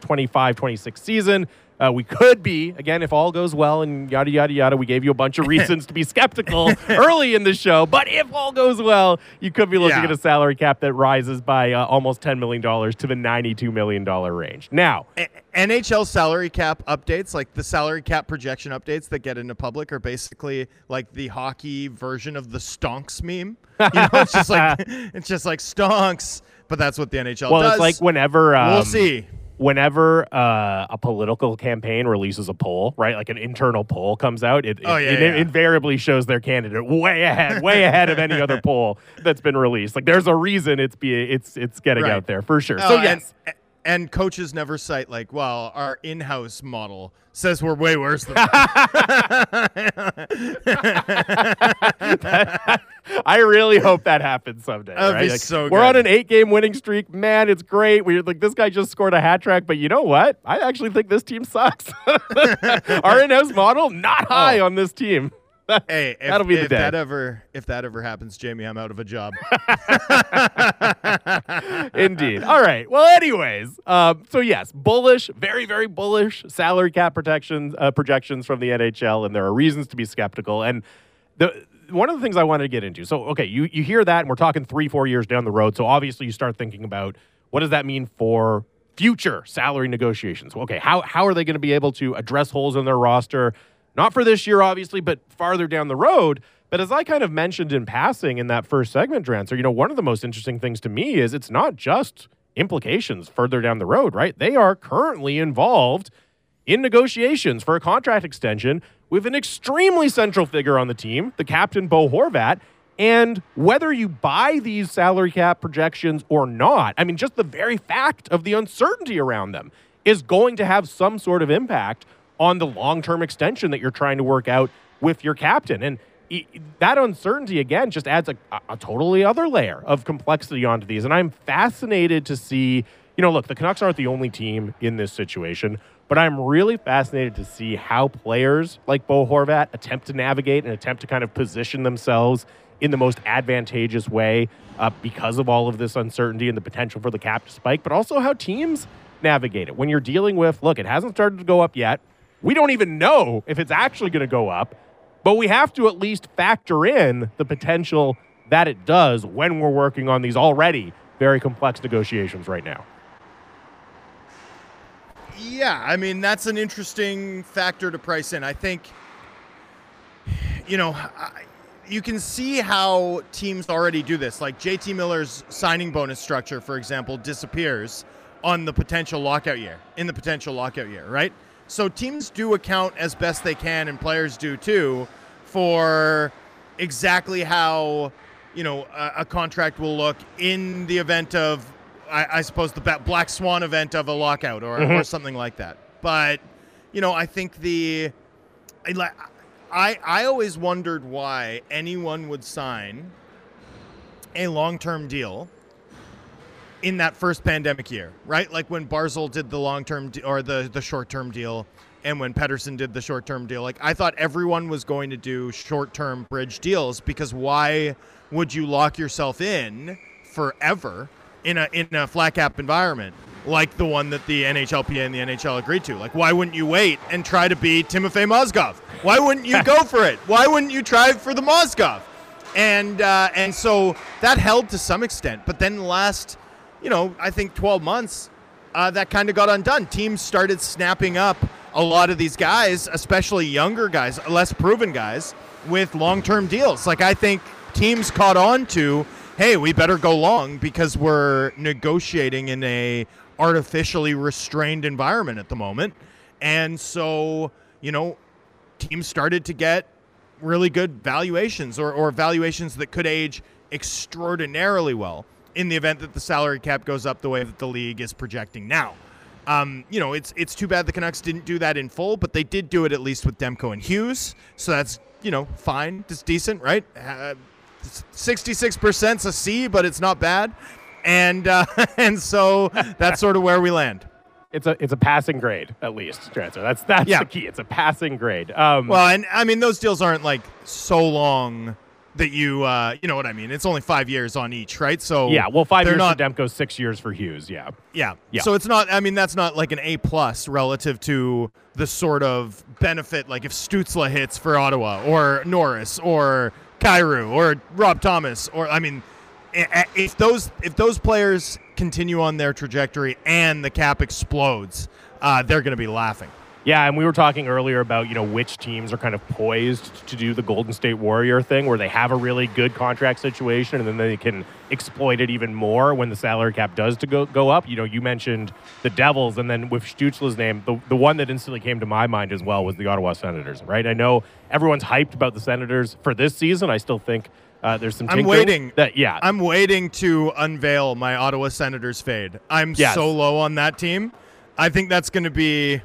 2025 26 season, uh, we could be, again, if all goes well and yada, yada, yada. We gave you a bunch of reasons to be skeptical early in the show. But if all goes well, you could be looking yeah. at a salary cap that rises by uh, almost $10 million to the $92 million range. Now, a- NHL salary cap updates, like the salary cap projection updates that get into public, are basically like the hockey version of the stonks meme. You know, it's just like it's just like stonks, but that's what the NHL well, does. it's like whenever um, we'll see whenever uh, a political campaign releases a poll, right, like an internal poll comes out, it, oh, it, yeah, it invariably shows their candidate way ahead, way ahead of any other poll that's been released. Like there's a reason it's be it's it's getting right. out there for sure. Oh, so yes. And, and coaches never cite like, well, our in-house model says we're way worse than that. I really hope that happens someday. Right? like, so we're on an eight-game winning streak, man. It's great. We're like this guy just scored a hat trick, but you know what? I actually think this team sucks. Our in-house model not oh. high Oh. on this team. hey, if, That'll be the if day. that ever if that ever happens, Jamie, I'm out of a job. Indeed. All right. Well, anyways, um, so yes, bullish, very, very bullish salary cap protections uh, projections from the NHL, and there are reasons to be skeptical. And the one of the things I wanted to get into. So, okay, you you hear that, and we're talking three, four years down the road. So obviously, you start thinking about what does that mean for future salary negotiations. Okay, how how are they going to be able to address holes in their roster? Not for this year, obviously, but farther down the road. But as I kind of mentioned in passing in that first segment, Drancer, you know, one of the most interesting things to me is it's not just implications further down the road, right? They are currently involved in negotiations for a contract extension with an extremely central figure on the team, the captain, Bo Horvat. And whether you buy these salary cap projections or not, I mean, just the very fact of the uncertainty around them is going to have some sort of impact on the long term extension that you're trying to work out with your captain. And that uncertainty, again, just adds a, a totally other layer of complexity onto these. And I'm fascinated to see, you know, look, the Canucks aren't the only team in this situation, but I'm really fascinated to see how players like Bo Horvat attempt to navigate and attempt to kind of position themselves in the most advantageous way uh, because of all of this uncertainty and the potential for the cap to spike, but also how teams navigate it. When you're dealing with, look, it hasn't started to go up yet. We don't even know if it's actually going to go up, but we have to at least factor in the potential that it does when we're working on these already very complex negotiations right now. Yeah, I mean that's an interesting factor to price in. I think, you know, I, you can see how teams already do this. Like JT Miller's signing bonus structure, for example, disappears on the potential lockout year. In the potential lockout year, right? So teams do account as best they can, and players do too, for exactly how you know a, a contract will look in the event of, I, I suppose, the black swan event of a lockout or, Mhm. or something like that. But you know, I think the, I, I I always wondered why anyone would sign a long-term deal in that first pandemic year, right? Like when Barzal did the long term de- or the the short term deal, and when Pettersson did the short term deal. Like I thought everyone was going to do short term bridge deals because why would you lock yourself in forever in a in a flat cap environment like the one that the NHLPA and the NHL agreed to. Like, why wouldn't you wait and try to be Timofey Mozgov? Why wouldn't you go for it? Why wouldn't you try for the Mozgov? And uh, and so that held to some extent, but then the last, you know, I think 12 months, uh, that kind of got undone. Teams started snapping up a lot of these guys, especially younger guys, less proven guys, with long-term deals. Like I think teams caught on to, hey, we better go long because we're negotiating in a artificially restrained environment at the moment. And so, you know, teams started to get really good valuations or, or valuations that could age extraordinarily well in the event that the salary cap goes up the way that the league is projecting now. Um, you know, it's it's too bad the Canucks didn't do that in full, but they did do it at least with Demko and Hughes. So that's you know fine, it's decent, right? Sixty-six percent's a C, but it's not bad, and uh, and so that's sort of where we land it's a it's a passing grade at least Drancer. That's that's yeah. the key. It's a passing grade. Um, well, and I mean those deals aren't like so long that you uh, you know what I mean. It's only five years on each, right? So yeah, well, 5 years not, for Demko, six years for Hughes. Yeah, yeah, yeah. So it's not. I mean, that's not like an A plus relative to the sort of benefit like if Stützle hits for Ottawa or Norris or Kyrou or Rob Thomas or I mean if those if those players continue on their trajectory and the cap explodes, uh, they're going to be laughing. Yeah, and we were talking earlier about you know which teams are kind of poised to do the Golden State Warrior thing, where they have a really good contract situation, and then they can exploit it even more when the salary cap does to go go up. You know, you mentioned the Devils, and then with Stützle's name, the the one that instantly came to my mind as well was the Ottawa Senators. Right? I know everyone's hyped about the Senators for this season. I still think uh, there's some. I'm waiting. That yeah. I'm waiting to unveil my Ottawa Senators fade. I'm yes. so low on that team. I think that's going to be.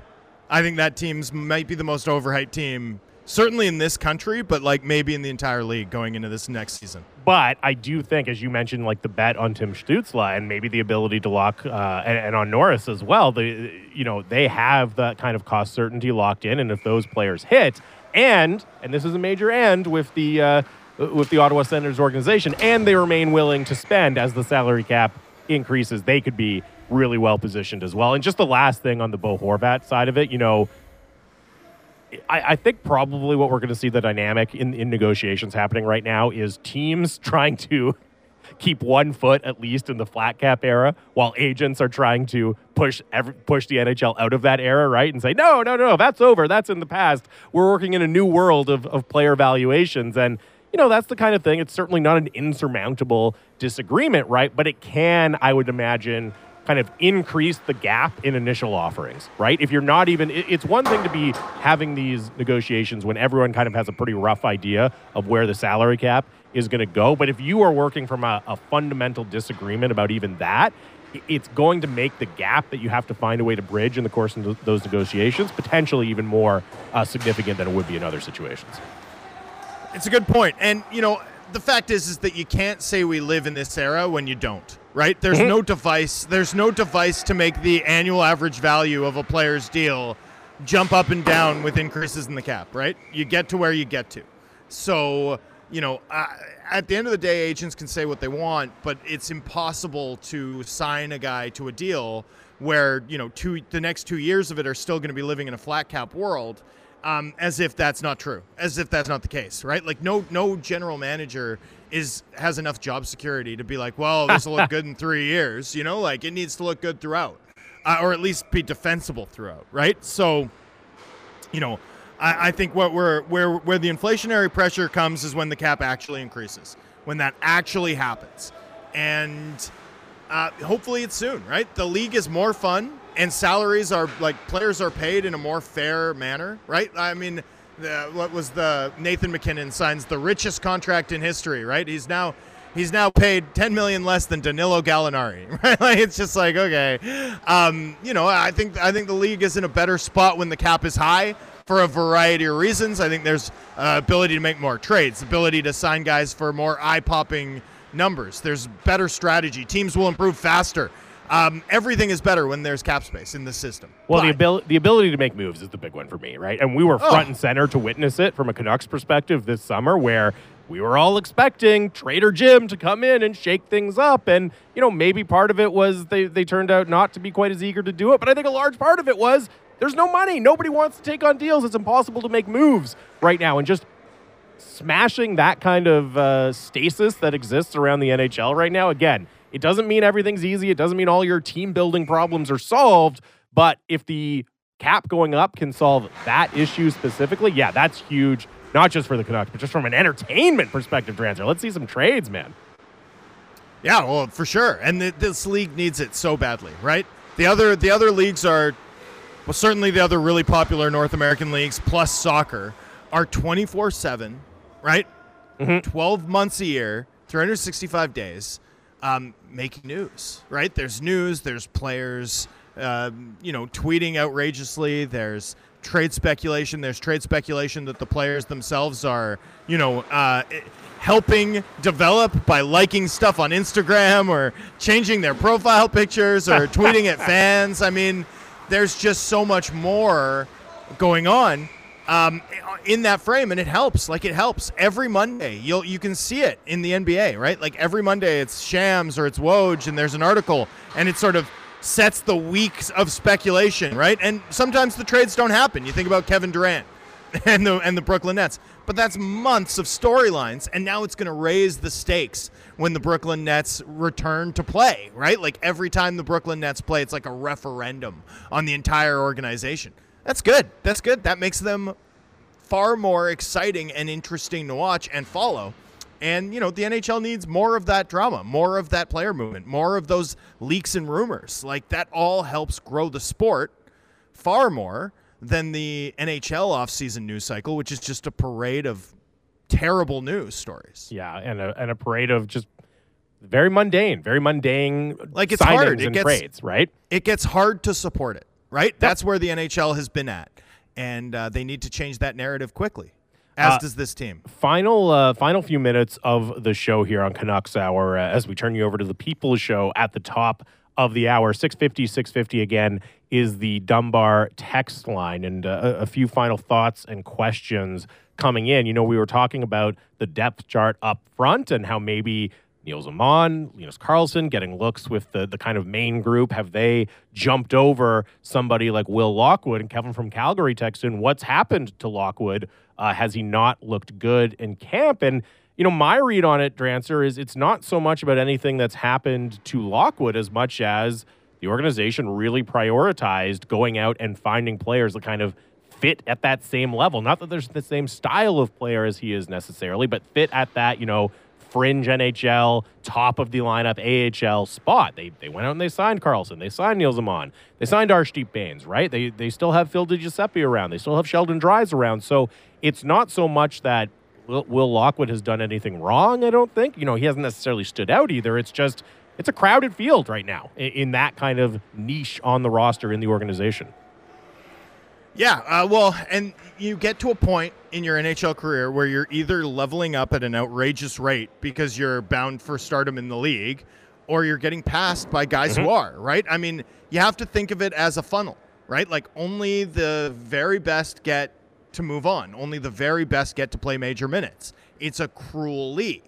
I think that team's might be the most overhyped team, certainly in this country, but like maybe in the entire league going into this next season. But I do think, as you mentioned, like the bet on Tim Stützle and maybe the ability to lock uh, and, and, on Norris as well. The you know they have that kind of cost certainty locked in, and if those players hit, and and this is a major end with the. Uh, with the Ottawa Senators organization, and they remain willing to spend as the salary cap increases. They could be really well positioned as well. And just the last thing on the Bo Horvat side of it, you know, I, I think probably what we're going to see the dynamic in, in negotiations happening right now is teams trying to keep one foot at least in the flat cap era, while agents are trying to push every, push the NHL out of that era, right? And say, no, no, no, that's over. That's in the past. We're working in a new world of, of player valuations. And you know, that's the kind of thing. It's certainly not an insurmountable disagreement, right? But it can, I would imagine, kind of increase the gap in initial offerings, right? If you're not even, it's one thing to be having these negotiations when everyone kind of has a pretty rough idea of where the salary cap is going to go. But if you are working from a, a, fundamental disagreement about even that, it's going to make the gap that you have to find a way to bridge in the course of those negotiations potentially even more uh, significant than it would be in other situations. It's a good point. And, you know, the fact is is that you can't say we live in this era when you don't, right? There's mm-hmm. no device, there's no device to make the annual average value of a player's deal jump up and down with increases in the cap, right? You get to where you get to. So, you know, uh, at the end of the day, agents can say what they want, but it's impossible to sign a guy to a deal where, you know, two the next 2 years of it are still going to be living in a flat cap world um, as if that's not true, as if that's not the case, right? Like no no general manager is has enough job security to be like, well, this will look good in three years, you know, like it needs to look good throughout, uh, or at least be defensible throughout, right? So, you know, I, I think what we're where where the inflationary pressure comes is when the cap actually increases, when that actually happens, and uh, hopefully it's soon, right? The league is more fun and salaries are like players are paid in a more fair manner, right? I mean, the, what was the Nathan MacKinnon signs the richest contract in history, right? He's now he's now paid 10 million less than Danilo Gallinari, right? Like it's just like okay, um, you know, I think I think the league is in a better spot when the cap is high for a variety of reasons. I think there's uh, ability to make more trades, ability to sign guys for more eye-popping numbers. There's better strategy. Teams will improve faster um, everything is better when there's cap space in the system. Well, but, the ability the ability to make moves is the big one for me, right? And we were front oh. and center to witness it from a Canucks perspective this summer, where we were all expecting Trader Jim to come in and shake things up. And, you know, maybe part of it was they, they turned out not to be quite as eager to do it. But I think a large part of it was there's no money. Nobody wants to take on deals. It's impossible to make moves right now. And just smashing that kind of uh, stasis that exists around the NHL right now, again, it doesn't mean everything's easy. It doesn't mean all your team building problems are solved. But if the cap going up can solve that issue specifically, yeah, that's huge. Not just for the Canucks, but just from an entertainment perspective, Drancer. Let's see some trades, man. Yeah, well, for sure. And th- this league needs it so badly, right? The other the other leagues are well, certainly the other really popular North American leagues plus soccer are 24 7, right? Mm-hmm. 12 months a year, 365 days, um, making news, right? There's news, there's players, um, you know, tweeting outrageously, there's trade speculation, there's trade speculation that the players themselves are, you know, uh, helping develop by liking stuff on Instagram or changing their profile pictures or tweeting at fans. I mean, there's just so much more going on um, in that frame, and it helps. Like it helps every Monday. You'll you can see it in the NBA, right? Like every Monday, it's Shams or it's Woj, and there's an article, and it sort of sets the weeks of speculation, right? And sometimes the trades don't happen. You think about Kevin Durant and the and the Brooklyn Nets, but that's months of storylines, and now it's going to raise the stakes when the Brooklyn Nets return to play, right? Like every time the Brooklyn Nets play, it's like a referendum on the entire organization. That's good. That's good. That makes them far more exciting and interesting to watch and follow. And, you know, the NHL needs more of that drama, more of that player movement, more of those leaks and rumors. Like, that all helps grow the sport far more than the NHL offseason news cycle, which is just a parade of terrible news stories. Yeah, and a, and a parade of just very mundane, very mundane like it's signings hard. It and gets, trades, right? It gets hard to support it, right? That's where the NHL has been at. And uh, they need to change that narrative quickly, as Uh, does this team. Final, uh, final few minutes of the show here on Canucks Hour uh, as we turn you over to the People's Show at the top of the hour. 650, 650 again is the Dunbar text line. And uh, a a few final thoughts and questions coming in. You know, we were talking about the depth chart up front and how maybe Nils Åman, Linus Karlsson getting looks with the, the kind of main group. Have they jumped over somebody like Will Lockwood? And Kevin from Calgary texted in, what's happened to Lockwood? Uh, has he not looked good in camp? And, you know, my read on it, Drancer, is it's not so much about anything that's happened to Lockwood as much as the organization really prioritized going out and finding players that kind of fit at that same level. Not that there's the same style of player as he is necessarily, but fit at that, you know, fringe NHL, top of the lineup AHL spot. They they went out and they signed Karlsson. They signed Nils Åman. They signed Arshdeep Bains, right? They they still have Phil DiGiuseppe around. They still have Sheldon Dries around. So it's not so much that Will, Will Lockwood has done anything wrong, I don't think. You know, he hasn't necessarily stood out either. It's just it's a crowded field right now in, in that kind of niche on the roster in the organization. Yeah, uh, well, and you get to a point in your NHL career where you're either leveling up at an outrageous rate because you're bound for stardom in the league, or you're getting passed by guys who are, right? I mean, you have to think of it as a funnel, right? Like only the very best get to move on, only the very best get to play major minutes. It's a cruel league.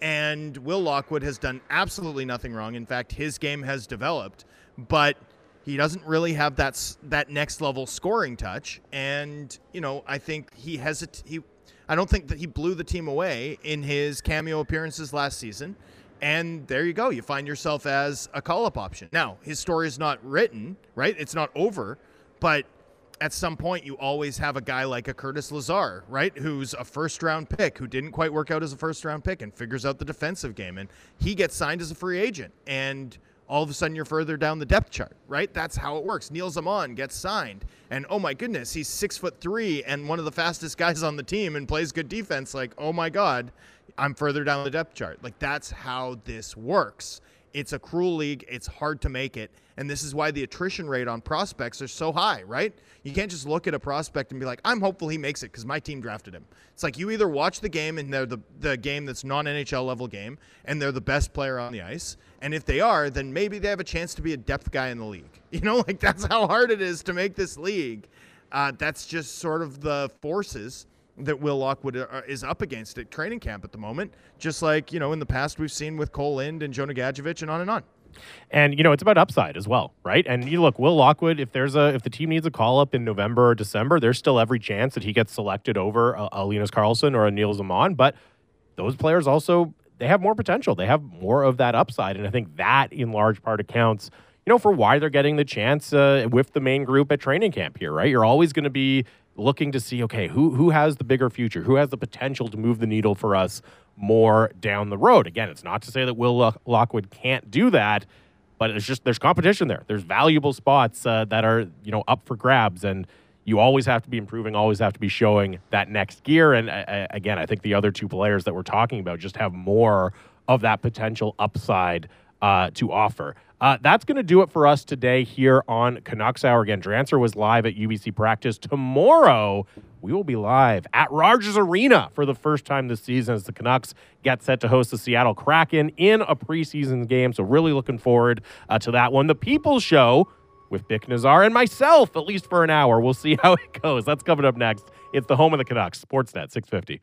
And Will Lockwood has done absolutely nothing wrong. In fact, his game has developed, but he doesn't really have that that next level scoring touch. And you know, I think he hesit he. I don't think that he blew the team away in his cameo appearances last season. And there you go. You find yourself as a call up option. Now, his story is not written, right? It's not over, but at some point you always have a guy like a Curtis Lazar, right? Who's a first round pick who didn't quite work out as a first round pick and figures out the defensive game and he gets signed as a free agent and all of a sudden you're further down the depth chart, right? That's how it works. Nils Åman gets signed and oh my goodness, he's six foot three and one of the fastest guys on the team and plays good defense. Like, oh my God, I'm further down the depth chart. Like that's how this works. It's a cruel league. It's hard to make it. And this is why the attrition rate on prospects are so high, right? You can't just look at a prospect and be like, I'm hopeful he makes it because my team drafted him. It's like you either watch the game and they're the, the game that's non NHL level game and they're the best player on the ice. And if they are, then maybe they have a chance to be a depth guy in the league. You know, like that's how hard it is to make this league. Uh, that's just sort of the forces that Will Lockwood uh, is up against at training camp at the moment. Just like you know, in the past we've seen with Cole Lind and Jonah Gadjovich and on and on. And you know, it's about upside as well, right? And you look, Will Lockwood, if there's a if the team needs a call up in November or December, there's still every chance that he gets selected over a, a Linus Karlsson or a Nils Åman. But those players also they have more potential. They have more of that upside, and I think that in large part accounts, you know, for why they're getting the chance uh, with the main group at training camp here, right? You're always going to be looking to see, okay, who who has the bigger future, who has the potential to move the needle for us more down the road. Again, it's not to say that Will Lockwood can't do that, but it's just there's competition there. There's valuable spots uh, that are you know up for grabs, and you always have to be improving, always have to be showing that next gear. And uh, again, I think the other two players that we're talking about just have more of that potential upside uh, to offer. Uh, that's going to do it for us today here on Canucks Hour. Again, Drancer was live at UBC practice. Tomorrow, we will be live at Rogers Arena for the first time this season as the Canucks get set to host the Seattle Kraken in a preseason game. So, really looking forward uh, to that one. The People's Show with Bik Nizzar and myself, at least for an hour. We'll see how it goes. That's coming up next. It's the home of the Canucks, Sportsnet 650.